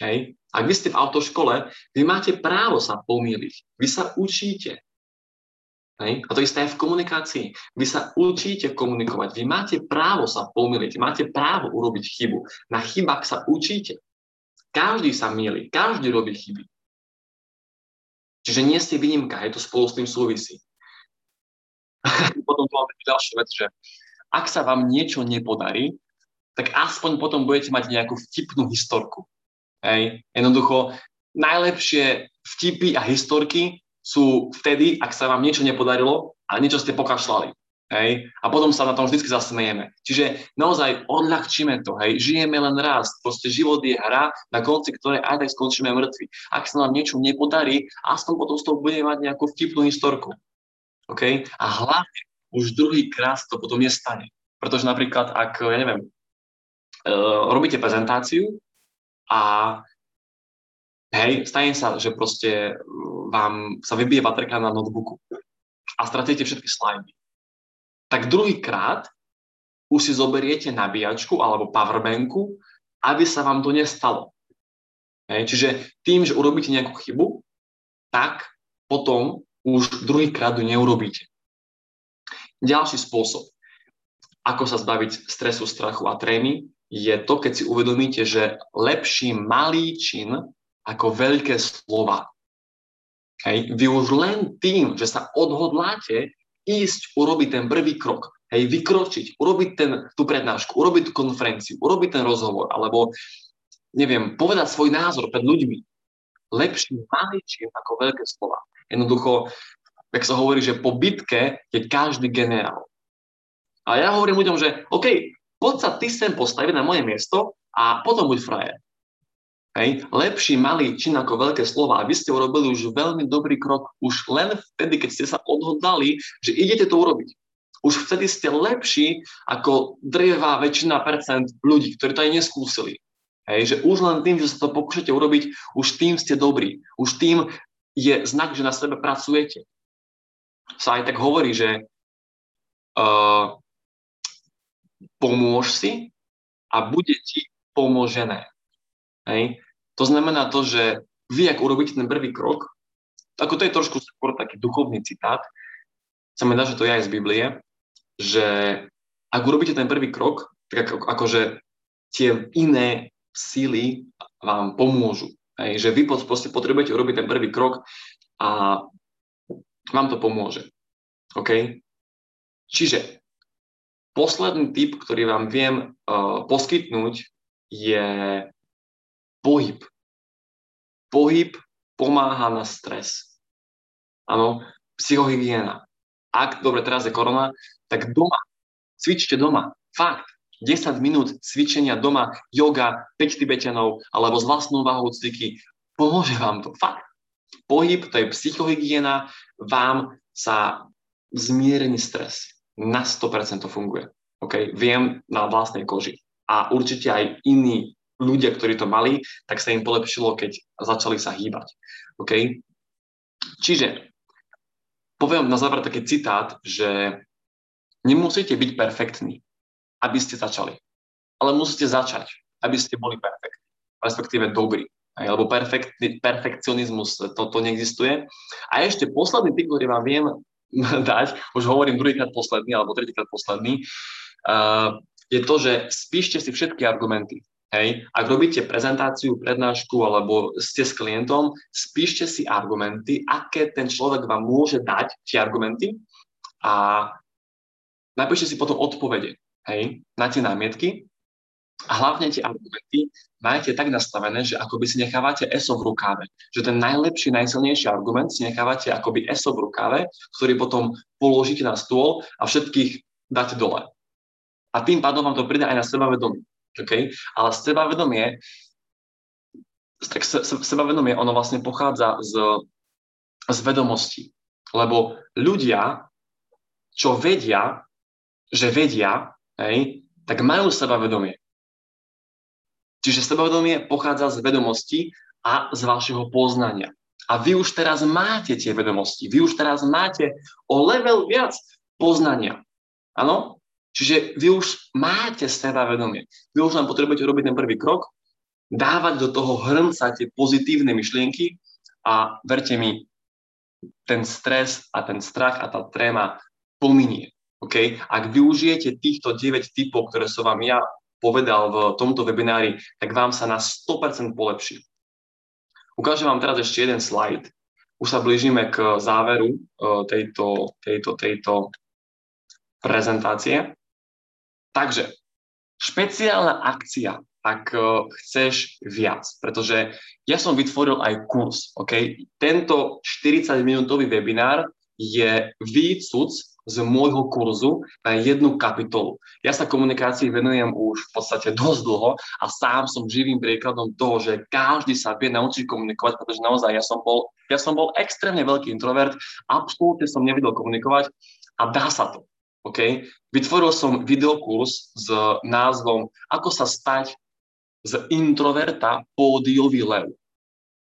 Hej. Ak vy ste v autoškole, vy máte právo sa pomýliť. Vy sa učíte. Hej? A to isté aj v komunikácii. Vy sa učíte komunikovať. Vy máte právo sa pomýliť. Máte právo urobiť chybu. Na chybách sa učíte. Každý sa míli. Každý robí chyby. Čiže nie ste výnimka. Je to spolu s tým súvisí. potom tu máme ďalšiu vec, že ak sa vám niečo nepodarí, tak aspoň potom budete mať nejakú vtipnú historku. Hej. Jednoducho, najlepšie vtipy a historky sú vtedy, ak sa vám niečo nepodarilo a niečo ste pokašľali. Hej? A potom sa na tom vždy zasmejeme. Čiže naozaj odľahčíme to. Hej? Žijeme len raz. Proste život je hra, na konci ktorej aj tak skončíme mŕtvi. Ak sa nám niečo nepodarí, aspoň potom z toho budeme mať nejakú vtipnú historku. Okay? A hlavne už druhý krát to potom nestane. Pretože napríklad, ak, ja neviem, uh, robíte prezentáciu a hej, stane sa, že proste uh, vám sa vybije baterka na notebooku a stratíte všetky slajdy. Tak druhýkrát už si zoberiete nabíjačku alebo powerbanku, aby sa vám to nestalo. Hej, čiže tým, že urobíte nejakú chybu, tak potom už druhýkrát ju neurobíte. Ďalší spôsob, ako sa zbaviť stresu, strachu a trémy, je to, keď si uvedomíte, že lepší malý čin ako veľké slova. Hej, vy už len tým, že sa odhodláte ísť urobiť ten prvý krok, hej, vykročiť, urobiť ten, tú prednášku, urobiť tú konferenciu, urobiť ten rozhovor, alebo neviem, povedať svoj názor pred ľuďmi. Lepší malý čin ako veľké slova. Jednoducho, jak sa hovorí, že po bitke je každý generál. A ja hovorím ľuďom, že OK, poď sa ty sem postaviť na moje miesto a potom buď frajer. Hej. Lepší malý čin ako veľké slova. A vy ste urobili už veľmi dobrý krok už len vtedy, keď ste sa odhodlali, že idete to urobiť. Už vtedy ste lepší ako drevá väčšina percent ľudí, ktorí to aj neskúsili. Hej, že už len tým, že sa to pokúšate urobiť, už tým ste dobrí. Už tým je znak, že na sebe pracujete. Sa aj tak hovorí, že uh, pomôž si a bude ti pomožené. Hej? To znamená to, že vy, ak urobíte ten prvý krok, ako to je trošku skôr taký duchovný citát, sa mi dá, že to je aj z Biblie, že ak urobíte ten prvý krok, tak ako, akože tie iné síly vám pomôžu. Hej? Že vy proste potrebujete urobiť ten prvý krok a vám to pomôže. OK? Čiže Posledný tip, ktorý vám viem uh, poskytnúť, je pohyb. Pohyb pomáha na stres. Áno, psychohygiena. Ak, dobre, teraz je korona, tak doma. Cvičte doma. Fakt. 10 minút cvičenia doma, yoga, 5 tibetanov alebo s vlastnou váhou cviky, pomôže vám to. Fakt. Pohyb, to je psychohygiena, vám sa zmierení stres. Na 100% to funguje. Okay? Viem na vlastnej koži. A určite aj iní ľudia, ktorí to mali, tak sa im polepšilo, keď začali sa hýbať. Okay? Čiže poviem na záver taký citát, že nemusíte byť perfektní aby ste začali. Ale musíte začať, aby ste boli perfektní, respektíve dobrí. Lebo perfekt, perfekcionizmus, to, to neexistuje. A ešte posledný tip, ktorý vám viem dať, už hovorím druhýkrát posledný, alebo tretíkrát posledný, uh, je to, že spíšte si všetky argumenty. Hej. Ak robíte prezentáciu, prednášku alebo ste s klientom, spíšte si argumenty, aké ten človek vám môže dať, tie argumenty a napíšte si potom odpovede hej, na tie námietky a hlavne tie argumenty majte tak nastavené, že akoby si nechávate ESO v rukáve. Že ten najlepší, najsilnejší argument si nechávate akoby ESO v rukáve, ktorý potom položíte na stôl a všetkých dáte dole. A tým pádom vám to príde aj na sebavedomie. Okay? Ale sebavedomie, tak se, sebavedomie, ono vlastne pochádza z, z vedomostí. Lebo ľudia, čo vedia, že vedia, hej, tak majú sebavedomie. Čiže sebavedomie pochádza z vedomosti a z vašeho poznania. A vy už teraz máte tie vedomosti, vy už teraz máte o level viac poznania. Áno? Čiže vy už máte sebavedomie. Vy už len potrebujete robiť ten prvý krok, dávať do toho hrnca tie pozitívne myšlienky a verte mi, ten stres a ten strach a tá tréma pominie. Okay? Ak využijete týchto 9 typov, ktoré som vám ja povedal v tomto webinári, tak vám sa na 100% polepší. Ukážem vám teraz ešte jeden slajd. Už sa blížime k záveru uh, tejto, tejto, tejto prezentácie. Takže, špeciálna akcia, ak uh, chceš viac, pretože ja som vytvoril aj kurz. Okay? Tento 40-minútový webinár je výcuc z môjho kurzu na jednu kapitolu. Ja sa komunikácii venujem už v podstate dosť dlho a sám som živým príkladom toho, že každý sa vie naučiť komunikovať, pretože naozaj ja som bol, ja som bol extrémne veľký introvert, absolútne som nevedel komunikovať a dá sa to. Okay? Vytvoril som videokurs s názvom Ako sa stať z introverta pódiový lev.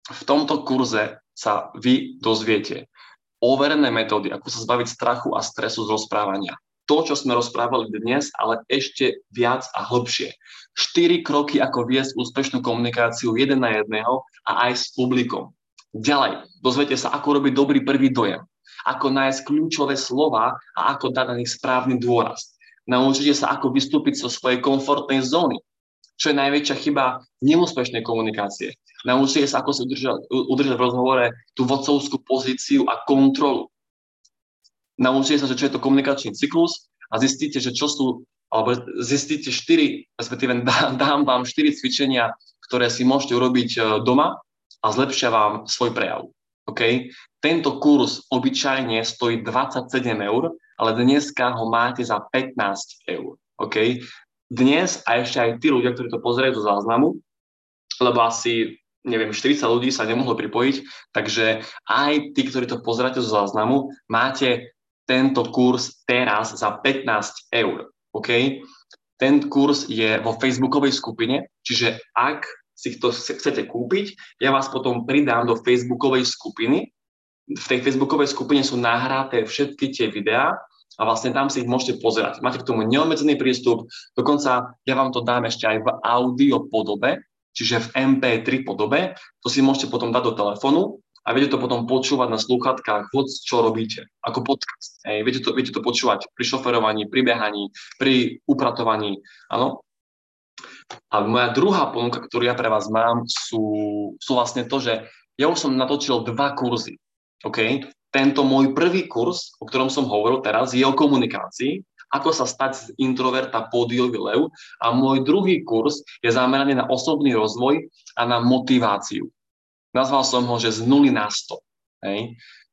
V tomto kurze sa vy dozviete, overené metódy, ako sa zbaviť strachu a stresu z rozprávania. To, čo sme rozprávali dnes, ale ešte viac a hlbšie. Štyri kroky, ako viesť úspešnú komunikáciu jeden na jedného a aj s publikom. Ďalej, dozviete sa, ako robiť dobrý prvý dojem, ako nájsť kľúčové slova a ako dať na nich správny dôraz. Naučite sa, ako vystúpiť zo svojej komfortnej zóny, čo je najväčšia chyba neúspešnej komunikácie. Naučite sa, ako sa udržať, udržať v rozhovore tú vodcovskú pozíciu a kontrolu. Naučite sa, že čo je to komunikačný cyklus a zistíte, že čo sú, alebo zistíte štyri, respektíve dám vám štyri cvičenia, ktoré si môžete urobiť e, doma a zlepšia vám svoj prejav. Okay? Tento kurz obyčajne stojí 27 eur, ale dneska ho máte za 15 eur. Okay? Dnes a ešte aj tí ľudia, ktorí to pozerajú do záznamu, lebo asi neviem, 40 ľudí sa nemohlo pripojiť, takže aj tí, ktorí to pozeráte zo záznamu, máte tento kurz teraz za 15 eur. OK? Ten kurz je vo facebookovej skupine, čiže ak si to chcete kúpiť, ja vás potom pridám do facebookovej skupiny. V tej facebookovej skupine sú nahraté všetky tie videá a vlastne tam si ich môžete pozerať. Máte k tomu neobmedzený prístup, dokonca ja vám to dám ešte aj v audio podobe, čiže v MP3 podobe, to si môžete potom dať do telefónu a viete to potom počúvať na slúchatkách, hoď čo robíte, ako podcast. Hej, viete, to, viete to počúvať pri šoferovaní, pri behaní, pri upratovaní, áno. A moja druhá ponuka, ktorú ja pre vás mám, sú, sú vlastne to, že ja už som natočil dva kurzy. Okay? Tento môj prvý kurz, o ktorom som hovoril teraz, je o komunikácii ako sa stať z introverta pódiový lev. A môj druhý kurz je zameraný na osobný rozvoj a na motiváciu. Nazval som ho, že z nuly na 100. Hej?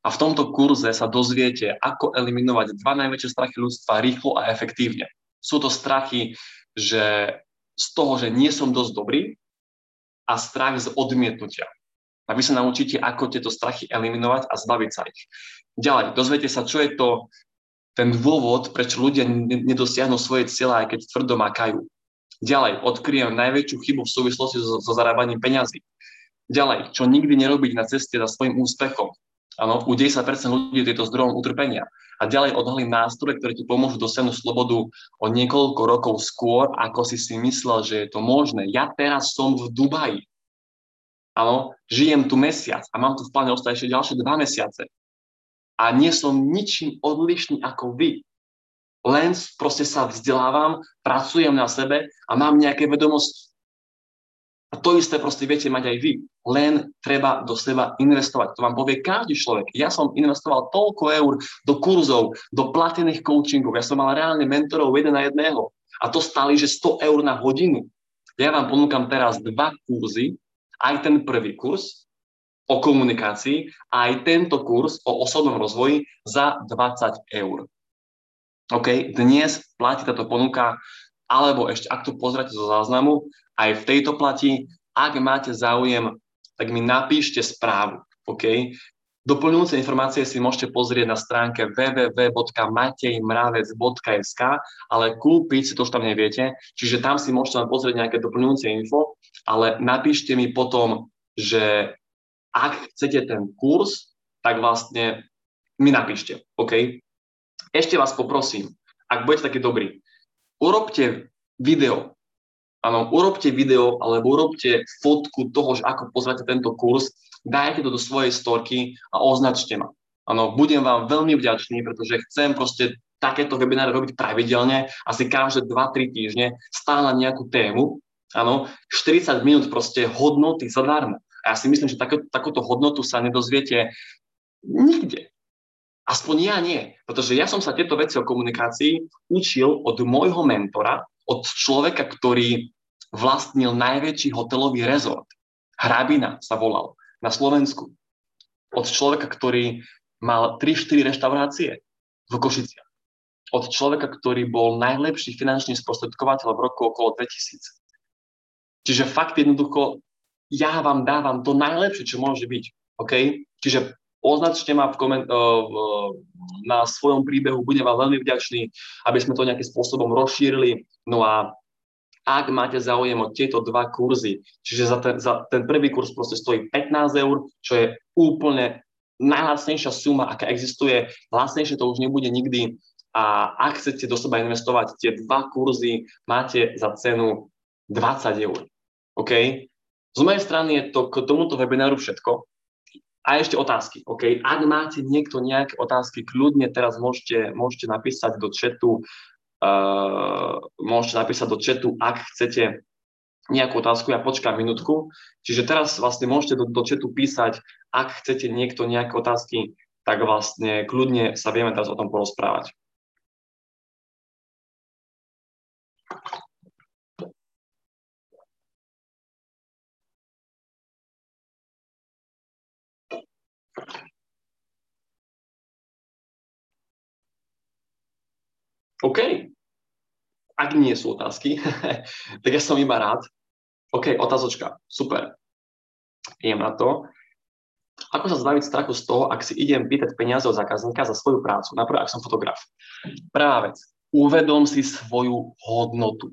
A v tomto kurze sa dozviete, ako eliminovať dva najväčšie strachy ľudstva rýchlo a efektívne. Sú to strachy že z toho, že nie som dosť dobrý a strach z odmietnutia. A vy sa naučíte, ako tieto strachy eliminovať a zbaviť sa ich. Ďalej, dozviete sa, čo je to ten dôvod, prečo ľudia nedosiahnu svoje cieľa, aj keď tvrdo makajú. Ďalej, odkryjem najväčšiu chybu v súvislosti so, so zarábaním peňazí. Ďalej, čo nikdy nerobiť na ceste za svojim úspechom. Áno, u 10% ľudí je to zdrojom utrpenia. A ďalej odhalím nástroje, ktoré ti pomôžu dosiahnuť slobodu o niekoľko rokov skôr, ako si si myslel, že je to možné. Ja teraz som v Dubaji. Áno, žijem tu mesiac a mám tu v pláne ostať ešte ďalšie dva mesiace. A nie som ničím odlišný ako vy len proste sa vzdelávam, pracujem na sebe a mám nejaké vedomosti. A to isté proste viete mať aj vy. Len treba do seba investovať. To vám povie každý človek. Ja som investoval toľko eur do kurzov, do platených coachingov. Ja som mal reálne mentorov jeden na jedného. A to stali, že 100 eur na hodinu. Ja vám ponúkam teraz dva kurzy, aj ten prvý kurz o komunikácii, aj tento kurz o osobnom rozvoji za 20 eur. OK, dnes platí táto ponuka, alebo ešte ak to pozrite zo záznamu, aj v tejto platí, ak máte záujem, tak mi napíšte správu. OK? Doplňujúce informácie si môžete pozrieť na stránke www.matejmravec.sk, ale kúpiť si to už tam neviete, čiže tam si môžete len pozrieť nejaké doplňujúce info, ale napíšte mi potom, že ak chcete ten kurz, tak vlastne mi napíšte, OK? ešte vás poprosím, ak budete taký dobrý, urobte video. Áno, urobte video alebo urobte fotku toho, že ako pozrite tento kurz, dajte to do svojej storky a označte ma. Áno, budem vám veľmi vďačný, pretože chcem proste takéto webináry robiť pravidelne, asi každé 2-3 týždne, stále nejakú tému. Áno, 40 minút proste hodnoty zadarmo. A ja si myslím, že takú, takúto hodnotu sa nedozviete nikde. Aspoň ja nie, pretože ja som sa tieto veci o komunikácii učil od môjho mentora, od človeka, ktorý vlastnil najväčší hotelový rezort. Hrabina sa volal na Slovensku. Od človeka, ktorý mal 3-4 reštaurácie v Košiciach. Od človeka, ktorý bol najlepší finančný sprostredkovateľ v roku okolo 2000. Čiže fakt jednoducho, ja vám dávam to najlepšie, čo môže byť. Okay? Čiže označte ma v koment- na svojom príbehu, budem vám veľmi vďačný, aby sme to nejakým spôsobom rozšírili. No a ak máte záujem o tieto dva kurzy, čiže za ten, za ten prvý kurz proste stojí 15 eur, čo je úplne najlacnejšia suma, aká existuje, lacnejšie to už nebude nikdy. A ak chcete do seba investovať, tie dva kurzy máte za cenu 20 eur. OK? Z mojej strany je to k tomuto webináru všetko. A ešte otázky. OK, ak máte niekto nejaké otázky, kľudne teraz môžete, môžete napísať do chatu, uh, môžete napísať do chatu, ak chcete nejakú otázku, ja počkám minútku. Čiže teraz vlastne môžete do, do chatu písať, ak chcete niekto nejaké otázky, tak vlastne kľudne sa vieme teraz o tom porozprávať. OK. Ak nie sú otázky, tak ja som iba rád. OK, otázočka. Super. Idem na to. Ako sa zbaviť strachu z toho, ak si idem pýtať peniaze od zákazníka za svoju prácu? Napríklad, ak som fotograf. Prvá vec. Uvedom si svoju hodnotu.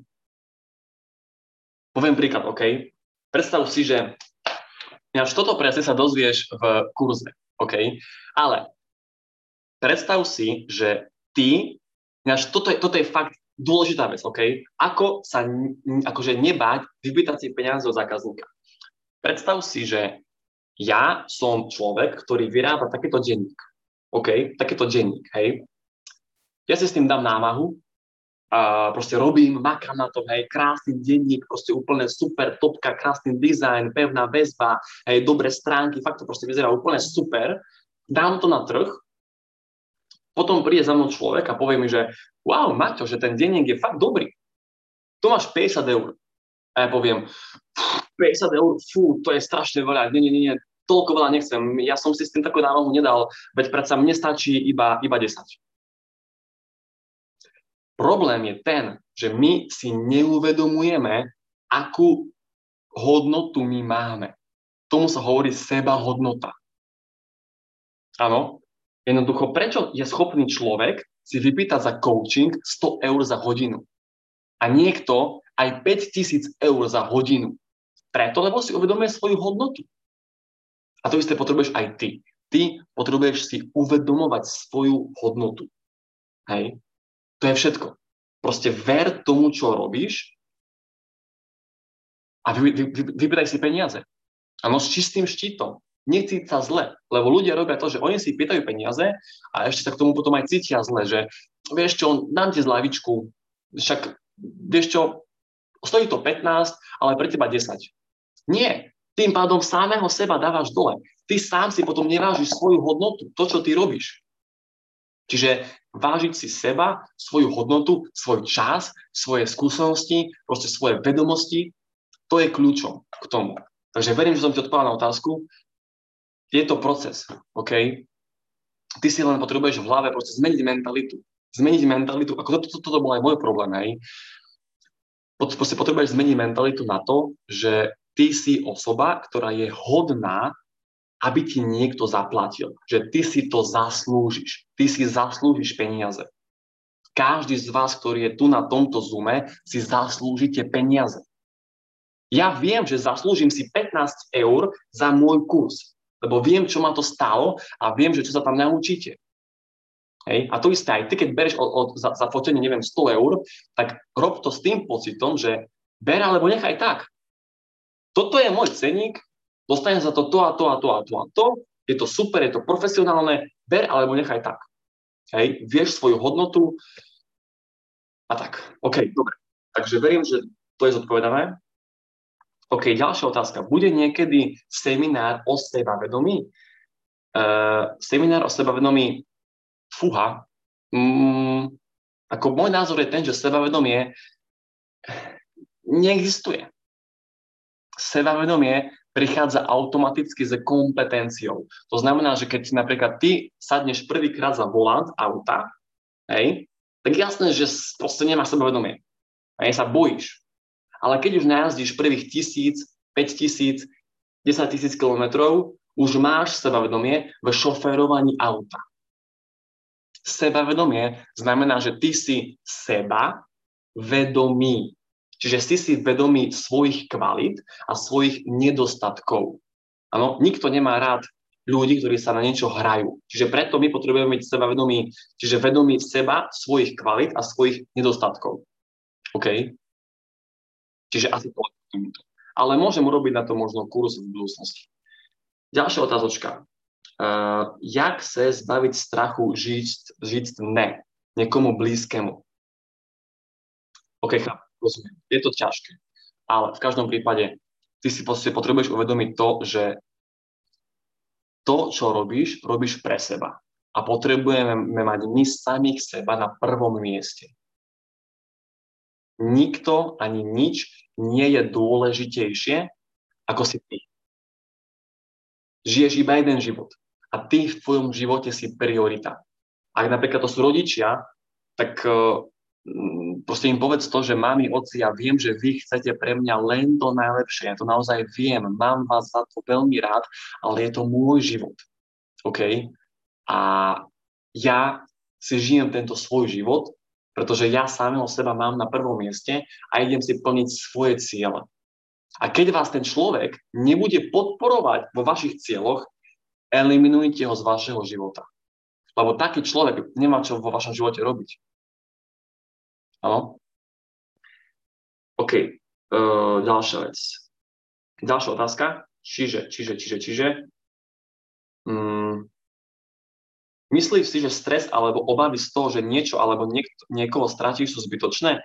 Poviem príklad, OK? Predstav si, že až toto presne sa dozvieš v kurze, OK? Ale predstav si, že ty Ináč, toto je, toto je fakt dôležitá vec, OK? Ako sa akože nebáť vypýtať si peniaze od zákazníka. Predstav si, že ja som človek, ktorý vyrába takýto denník. OK? Takýto denník, hej? Ja si s tým dám námahu, a proste robím, makám na tom, hej, krásny denník, proste úplne super, topka, krásny dizajn, pevná väzba, hej, dobré stránky, fakt to proste vyzerá úplne super. Dám to na trh potom príde za mnou človek a povie mi, že wow, Maťo, že ten denník je fakt dobrý. Tu máš 50 eur. A ja poviem, 50 eur, fú, to je strašne veľa, nie, nie, nie, toľko veľa nechcem, ja som si s tým takú námahu nedal, veď predsa mne stačí iba, iba 10. Problém je ten, že my si neuvedomujeme, akú hodnotu my máme. Tomu sa hovorí seba hodnota. Áno, jednoducho, prečo je schopný človek si vypýtať za coaching 100 eur za hodinu a niekto aj 5000 eur za hodinu. Preto, lebo si uvedomuje svoju hodnotu. A to isté potrebuješ aj ty. Ty potrebuješ si uvedomovať svoju hodnotu. Hej? To je všetko. Proste ver tomu, čo robíš a vy, vy, vy, vybíraj si peniaze. Áno, s čistým štítom. Necíť sa zle, lebo ľudia robia to, že oni si pýtajú peniaze a ešte sa k tomu potom aj cítia zle, že vieš čo, dám ti zľavičku, však vieš čo, stojí to 15, ale pre teba 10. Nie, tým pádom samého seba dávaš dole. Ty sám si potom nevážiš svoju hodnotu, to, čo ty robíš. Čiže vážiť si seba, svoju hodnotu, svoj čas, svoje skúsenosti, proste svoje vedomosti, to je kľúčom k tomu. Takže verím, že som ti odpovedal na otázku. Je to proces, OK? Ty si len potrebuješ v hlave proste zmeniť mentalitu. Zmeniť mentalitu, ako toto, toto, toto bol aj môj problém, hej. Proste potrebuješ zmeniť mentalitu na to, že ty si osoba, ktorá je hodná, aby ti niekto zaplatil. Že ty si to zaslúžiš. Ty si zaslúžiš peniaze. Každý z vás, ktorý je tu na tomto Zoome, si zaslúžite peniaze. Ja viem, že zaslúžim si 15 eur za môj kurz, lebo viem, čo ma to stalo a viem, že čo sa tam naučíte. Hej? A to isté aj ty, keď bereš od, od, za, za fotenie, neviem, 100 eur, tak rob to s tým pocitom, že ber alebo nechaj tak. Toto je môj ceník, dostane za to to a to a to a to a to, je to super, je to profesionálne, ber alebo nechaj tak. Hej? Vieš svoju hodnotu a tak. OK, dobre. Takže verím, že to je zodpovedané. OK, ďalšia otázka. Bude niekedy seminár o sebavedomí? Uh, seminár o sebavedomí, fúha. Mm, ako môj názor je ten, že sebavedomie neexistuje. Sebavedomie prichádza automaticky s kompetenciou. To znamená, že keď napríklad ty sadneš prvýkrát za volant auta, hej, tak jasné, že proste nemáš sebavedomie. A sa bojíš. Ale keď už najazdíš prvých tisíc, 5 tisíc, 10 tisíc kilometrov, už máš sebavedomie v šoférovaní auta. Sebavedomie znamená, že ty si seba vedomý. Čiže si si vedomý svojich kvalít a svojich nedostatkov. Áno, nikto nemá rád ľudí, ktorí sa na niečo hrajú. Čiže preto my potrebujeme byť sebavedomí, čiže vedomí seba, svojich kvalít a svojich nedostatkov. OK? Čiže asi to Ale môžem urobiť na to možno kurz v budúcnosti. Ďalšia otázočka. Uh, jak sa zbaviť strachu žiť, žiť ne niekomu blízkemu? OK, chápem, rozumiem. Je to ťažké. Ale v každom prípade ty si potrebuješ uvedomiť to, že to, čo robíš, robíš pre seba. A potrebujeme mať my samých seba na prvom mieste. Nikto ani nič nie je dôležitejšie ako si ty. Žiješ iba jeden život a ty v tvojom živote si priorita. Ak napríklad to sú rodičia, tak uh, proste im povedz to, že mami, oci, ja viem, že vy chcete pre mňa len to najlepšie. Ja to naozaj viem, mám vás za to veľmi rád, ale je to môj život. OK? A ja si žijem tento svoj život pretože ja samého seba mám na prvom mieste a idem si plniť svoje ciele. A keď vás ten človek nebude podporovať vo vašich cieľoch, eliminujte ho z vašeho života. Lebo taký človek nemá čo vo vašom živote robiť. Áno? OK, uh, ďalšia vec. Ďalšia otázka. Čiže, čiže, čiže, čiže. Um, Myslíš si, že stres alebo obavy z toho, že niečo alebo niek- niekoho stratíš, sú zbytočné?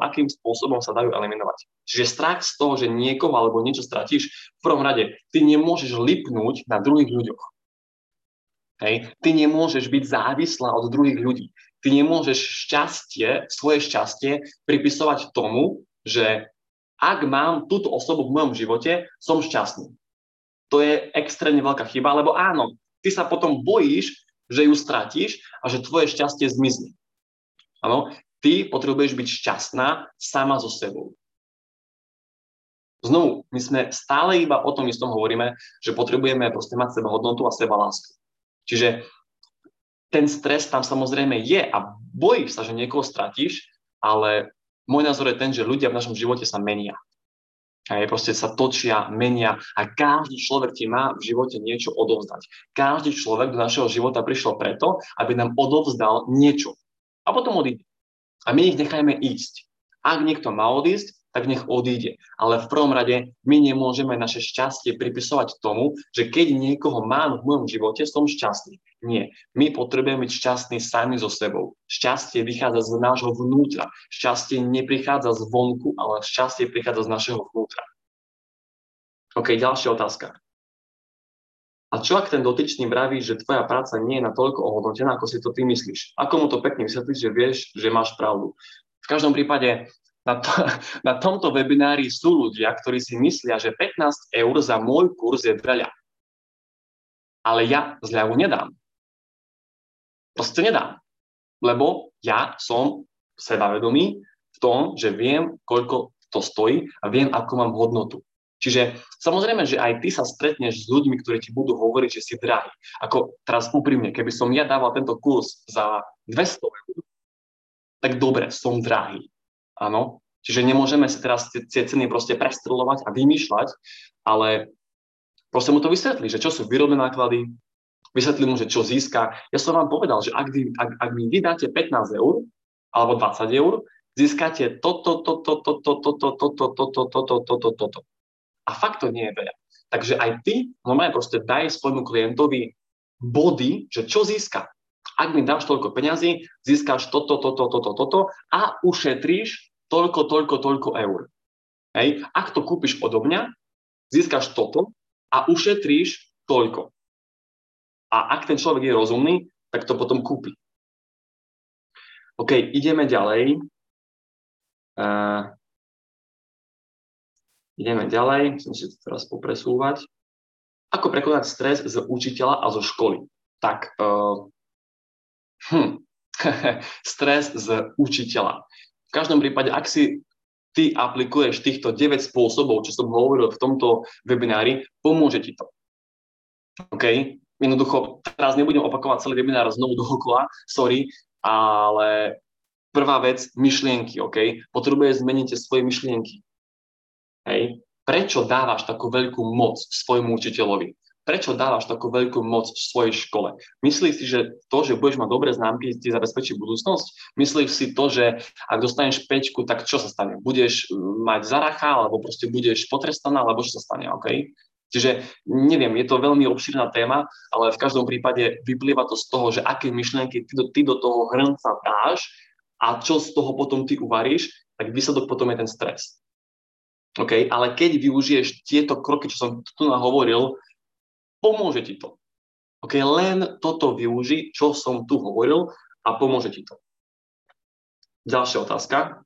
Akým spôsobom sa dajú eliminovať? Čiže strach z toho, že niekoho alebo niečo stratíš, v prvom rade, ty nemôžeš lipnúť na druhých ľuďoch. Hej. Ty nemôžeš byť závislá od druhých ľudí. Ty nemôžeš šťastie, svoje šťastie pripisovať tomu, že ak mám túto osobu v mojom živote, som šťastný. To je extrémne veľká chyba, lebo áno, ty sa potom bojíš, že ju stratíš a že tvoje šťastie zmizne. Áno? ty potrebuješ byť šťastná sama so sebou. Znovu, my sme stále iba o tom istom hovoríme, že potrebujeme proste mať seba hodnotu a seba lásku. Čiže ten stres tam samozrejme je a bojíš sa, že niekoho stratíš, ale môj názor je ten, že ľudia v našom živote sa menia. Hej, proste sa točia, menia a každý človek ti má v živote niečo odovzdať. Každý človek do našeho života prišiel preto, aby nám odovzdal niečo. A potom odíde. A my ich nechajme ísť. Ak niekto má odísť, tak nech odíde. Ale v prvom rade my nemôžeme naše šťastie pripisovať tomu, že keď niekoho mám v mojom živote, som šťastný. Nie. My potrebujeme byť šťastní sami so sebou. Šťastie vychádza z nášho vnútra. Šťastie neprichádza z vonku, ale šťastie prichádza z našeho vnútra. OK, ďalšia otázka. A čo ak ten dotyčný vraví, že tvoja práca nie je natoľko ohodnotená, ako si to ty myslíš? Ako mu to pekne vysvetlíš, že vieš, že máš pravdu? V každom prípade na, to, na tomto webinári sú ľudia, ktorí si myslia, že 15 eur za môj kurz je veľa. Ale ja zľavu nedám. Proste nedám. Lebo ja som sebavedomý v tom, že viem, koľko to stojí a viem, ako mám hodnotu. Čiže samozrejme, že aj ty sa stretneš s ľuďmi, ktorí ti budú hovoriť, že si drahý. Ako teraz úprimne, keby som ja dával tento kurz za 200 eur, tak dobre, som drahý. Áno, čiže nemôžeme si teraz tie ceny proste prestrelovať a vymýšľať, ale proste mu to vysvetli, že čo sú výrobné náklady, vysvetli mu, že čo získa. Ja som vám povedal, že ak, vy, ak, ak mi vydáte 15 eur alebo 20 eur, získate toto, toto, toto, toto, toto, toto, toto, toto, toto. A fakt to nie je veľa. Takže aj ty normálne proste daj svojmu klientovi body, že čo získa. Ak mi dáš toľko peňazí, získaš toto, toto, toto, toto a ušetríš toľko, toľko, toľko eur. Hej. Ak to kúpiš odo mňa, získaš toto a ušetríš toľko. A ak ten človek je rozumný, tak to potom kúpi. OK, ideme ďalej. Uh, ideme ďalej, musím si to teraz popresúvať. Ako prekonať stres z učiteľa a zo školy? Tak, uh, Hm. Stres z učiteľa. V každom prípade, ak si ty aplikuješ týchto 9 spôsobov, čo som hovoril v tomto webinári, pomôže ti to. OK? Jednoducho, teraz nebudem opakovať celý webinár znovu dookola, sorry, ale prvá vec, myšlienky, OK? Potrebuješ zmeniť svoje myšlienky. Hej? Prečo dávaš takú veľkú moc svojmu učiteľovi? Prečo dávaš takú veľkú moc v svojej škole? Myslíš si, že to, že budeš mať dobré známky, ti zabezpečí budúcnosť? Myslíš si to, že ak dostaneš pečku, tak čo sa stane? Budeš mm, mať zaracha, alebo proste budeš potrestaná, alebo čo sa stane, OK? Čiže neviem, je to veľmi obšírna téma, ale v každom prípade vyplýva to z toho, že aké myšlienky ty do, ty do toho hrnca dáš a čo z toho potom ty uvaríš, tak výsledok potom je ten stres. OK, ale keď využiješ tieto kroky, čo som tu nahovoril, pomôže ti to. Ok, len toto využi, čo som tu hovoril a pomôže ti to. Ďalšia otázka.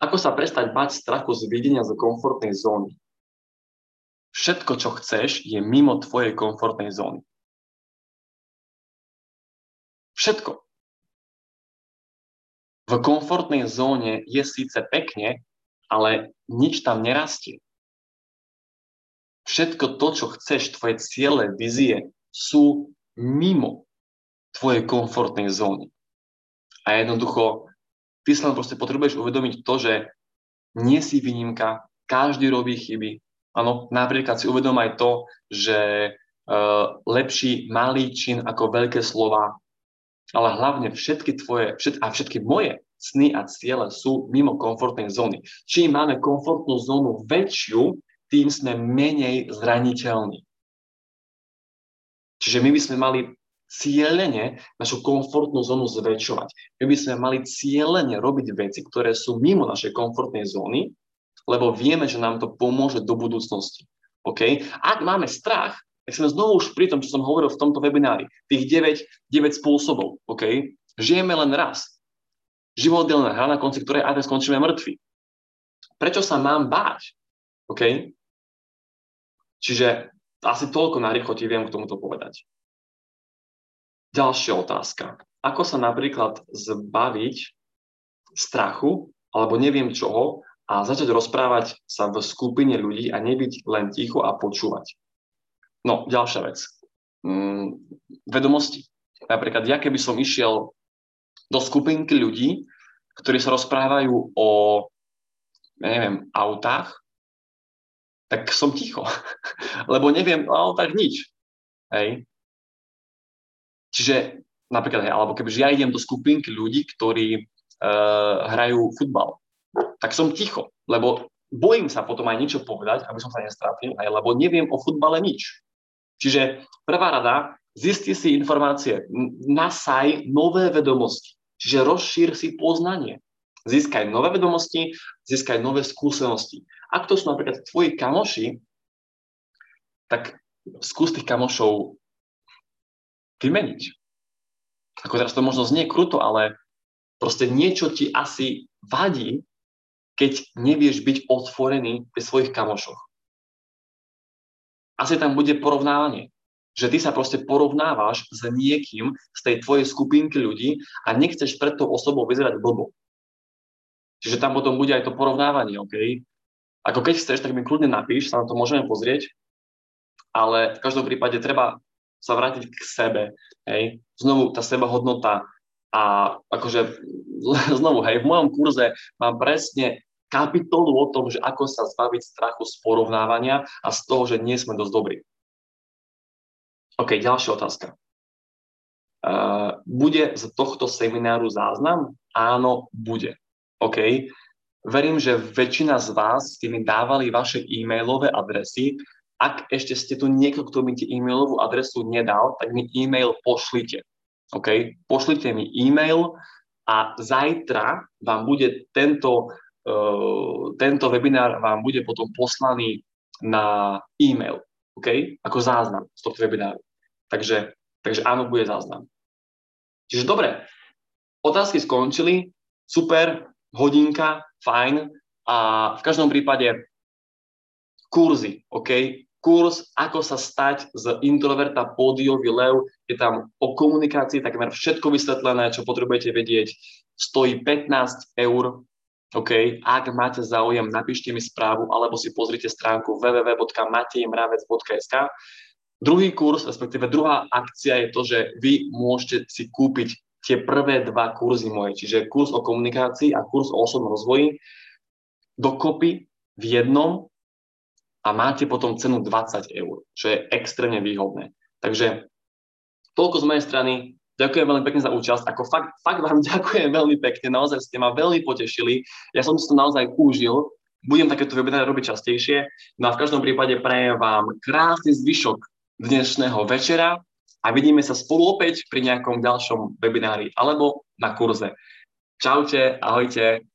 Ako sa prestať bať strachu z videnia z komfortnej zóny? Všetko, čo chceš, je mimo tvojej komfortnej zóny. Všetko. V komfortnej zóne je síce pekne, ale nič tam nerastie. Všetko to, čo chceš, tvoje ciele, vizie sú mimo tvojej komfortnej zóny. A jednoducho, ty sa proste potrebuješ uvedomiť to, že nie si výnimka, každý robí chyby. Áno, napríklad si uvedom aj to, že uh, lepší malý čin ako veľké slova, ale hlavne všetky tvoje všet, a všetky moje sny a ciele sú mimo komfortnej zóny. Čím máme komfortnú zónu väčšiu, tým sme menej zraniteľní. Čiže my by sme mali cieľene našu komfortnú zónu zväčšovať. My by sme mali cieľene robiť veci, ktoré sú mimo našej komfortnej zóny, lebo vieme, že nám to pomôže do budúcnosti. Okay? Ak máme strach, tak sme znovu už pri tom, čo som hovoril v tomto webinári. Tých 9, 9 spôsobov. Okay? Žijeme len raz. Život je len hra, na konci ktorej aj skončíme mŕtvi. Prečo sa mám báť? OK? Čiže asi toľko na ti viem k tomuto povedať. Ďalšia otázka. Ako sa napríklad zbaviť strachu alebo neviem čoho a začať rozprávať sa v skupine ľudí a nebyť len ticho a počúvať. No, ďalšia vec. Mm, vedomosti. Napríklad, ja keby som išiel do skupinky ľudí, ktorí sa rozprávajú o, ja neviem, autách, tak som ticho. Lebo neviem o autách nič. Hej. Čiže napríklad, alebo kebyže ja idem do skupinky ľudí, ktorí uh, hrajú futbal, tak som ticho, lebo bojím sa potom aj niečo povedať, aby som sa nestratil, aj lebo neviem o futbale nič. Čiže prvá rada, zisti si informácie, nasaj nové vedomosti, čiže rozšír si poznanie. Získaj nové vedomosti, získaj nové skúsenosti. Ak to sú napríklad tvoji kamoši, tak skús tých kamošov vymeniť. Ako teraz to možno znie kruto, ale proste niečo ti asi vadí, keď nevieš byť otvorený pri svojich kamošoch. Asi tam bude porovnávanie. Že ty sa proste porovnávaš s niekým z tej tvojej skupinky ľudí a nechceš pred tou osobou vyzerať blbo. Čiže tam potom bude aj to porovnávanie, OK? Ako keď chceš, tak mi kľudne napíš, sa na to môžeme pozrieť, ale v každom prípade treba sa vrátiť k sebe, hej? Znovu tá seba hodnota a akože znovu, hej, v mojom kurze mám presne kapitolu o tom, že ako sa zbaviť strachu z porovnávania a z toho, že nie sme dosť dobrí. OK, ďalšia otázka. Uh, bude z tohto semináru záznam? Áno, bude. OK. Verím, že väčšina z vás ste mi dávali vaše e-mailové adresy. Ak ešte ste tu niekto, kto mi e-mailovú adresu nedal, tak mi e-mail pošlite. OK? Pošlite mi e-mail a zajtra vám bude tento Uh, tento webinár vám bude potom poslaný na e-mail, OK? Ako záznam z tohto webináru. Takže, takže áno, bude záznam. Čiže dobre, otázky skončili, super, hodinka, fajn a v každom prípade kurzy, OK? Kurs, ako sa stať z introverta pódiový lev, je tam o komunikácii takmer všetko vysvetlené, čo potrebujete vedieť. Stojí 15 eur, OK, ak máte záujem, napíšte mi správu alebo si pozrite stránku www.matejmravec.sk. Druhý kurz, respektíve druhá akcia je to, že vy môžete si kúpiť tie prvé dva kurzy moje, čiže kurz o komunikácii a kurz o osobnom rozvoji dokopy v jednom a máte potom cenu 20 eur, čo je extrémne výhodné. Takže toľko z mojej strany. Ďakujem veľmi pekne za účasť. Ako fakt, fakt vám ďakujem veľmi pekne, naozaj ste ma veľmi potešili. Ja som si to naozaj užil. Budem takéto webináre robiť častejšie. No a v každom prípade prajem vám krásny zvyšok dnešného večera a vidíme sa spolu opäť pri nejakom ďalšom webinári alebo na kurze. Čaute, ahojte.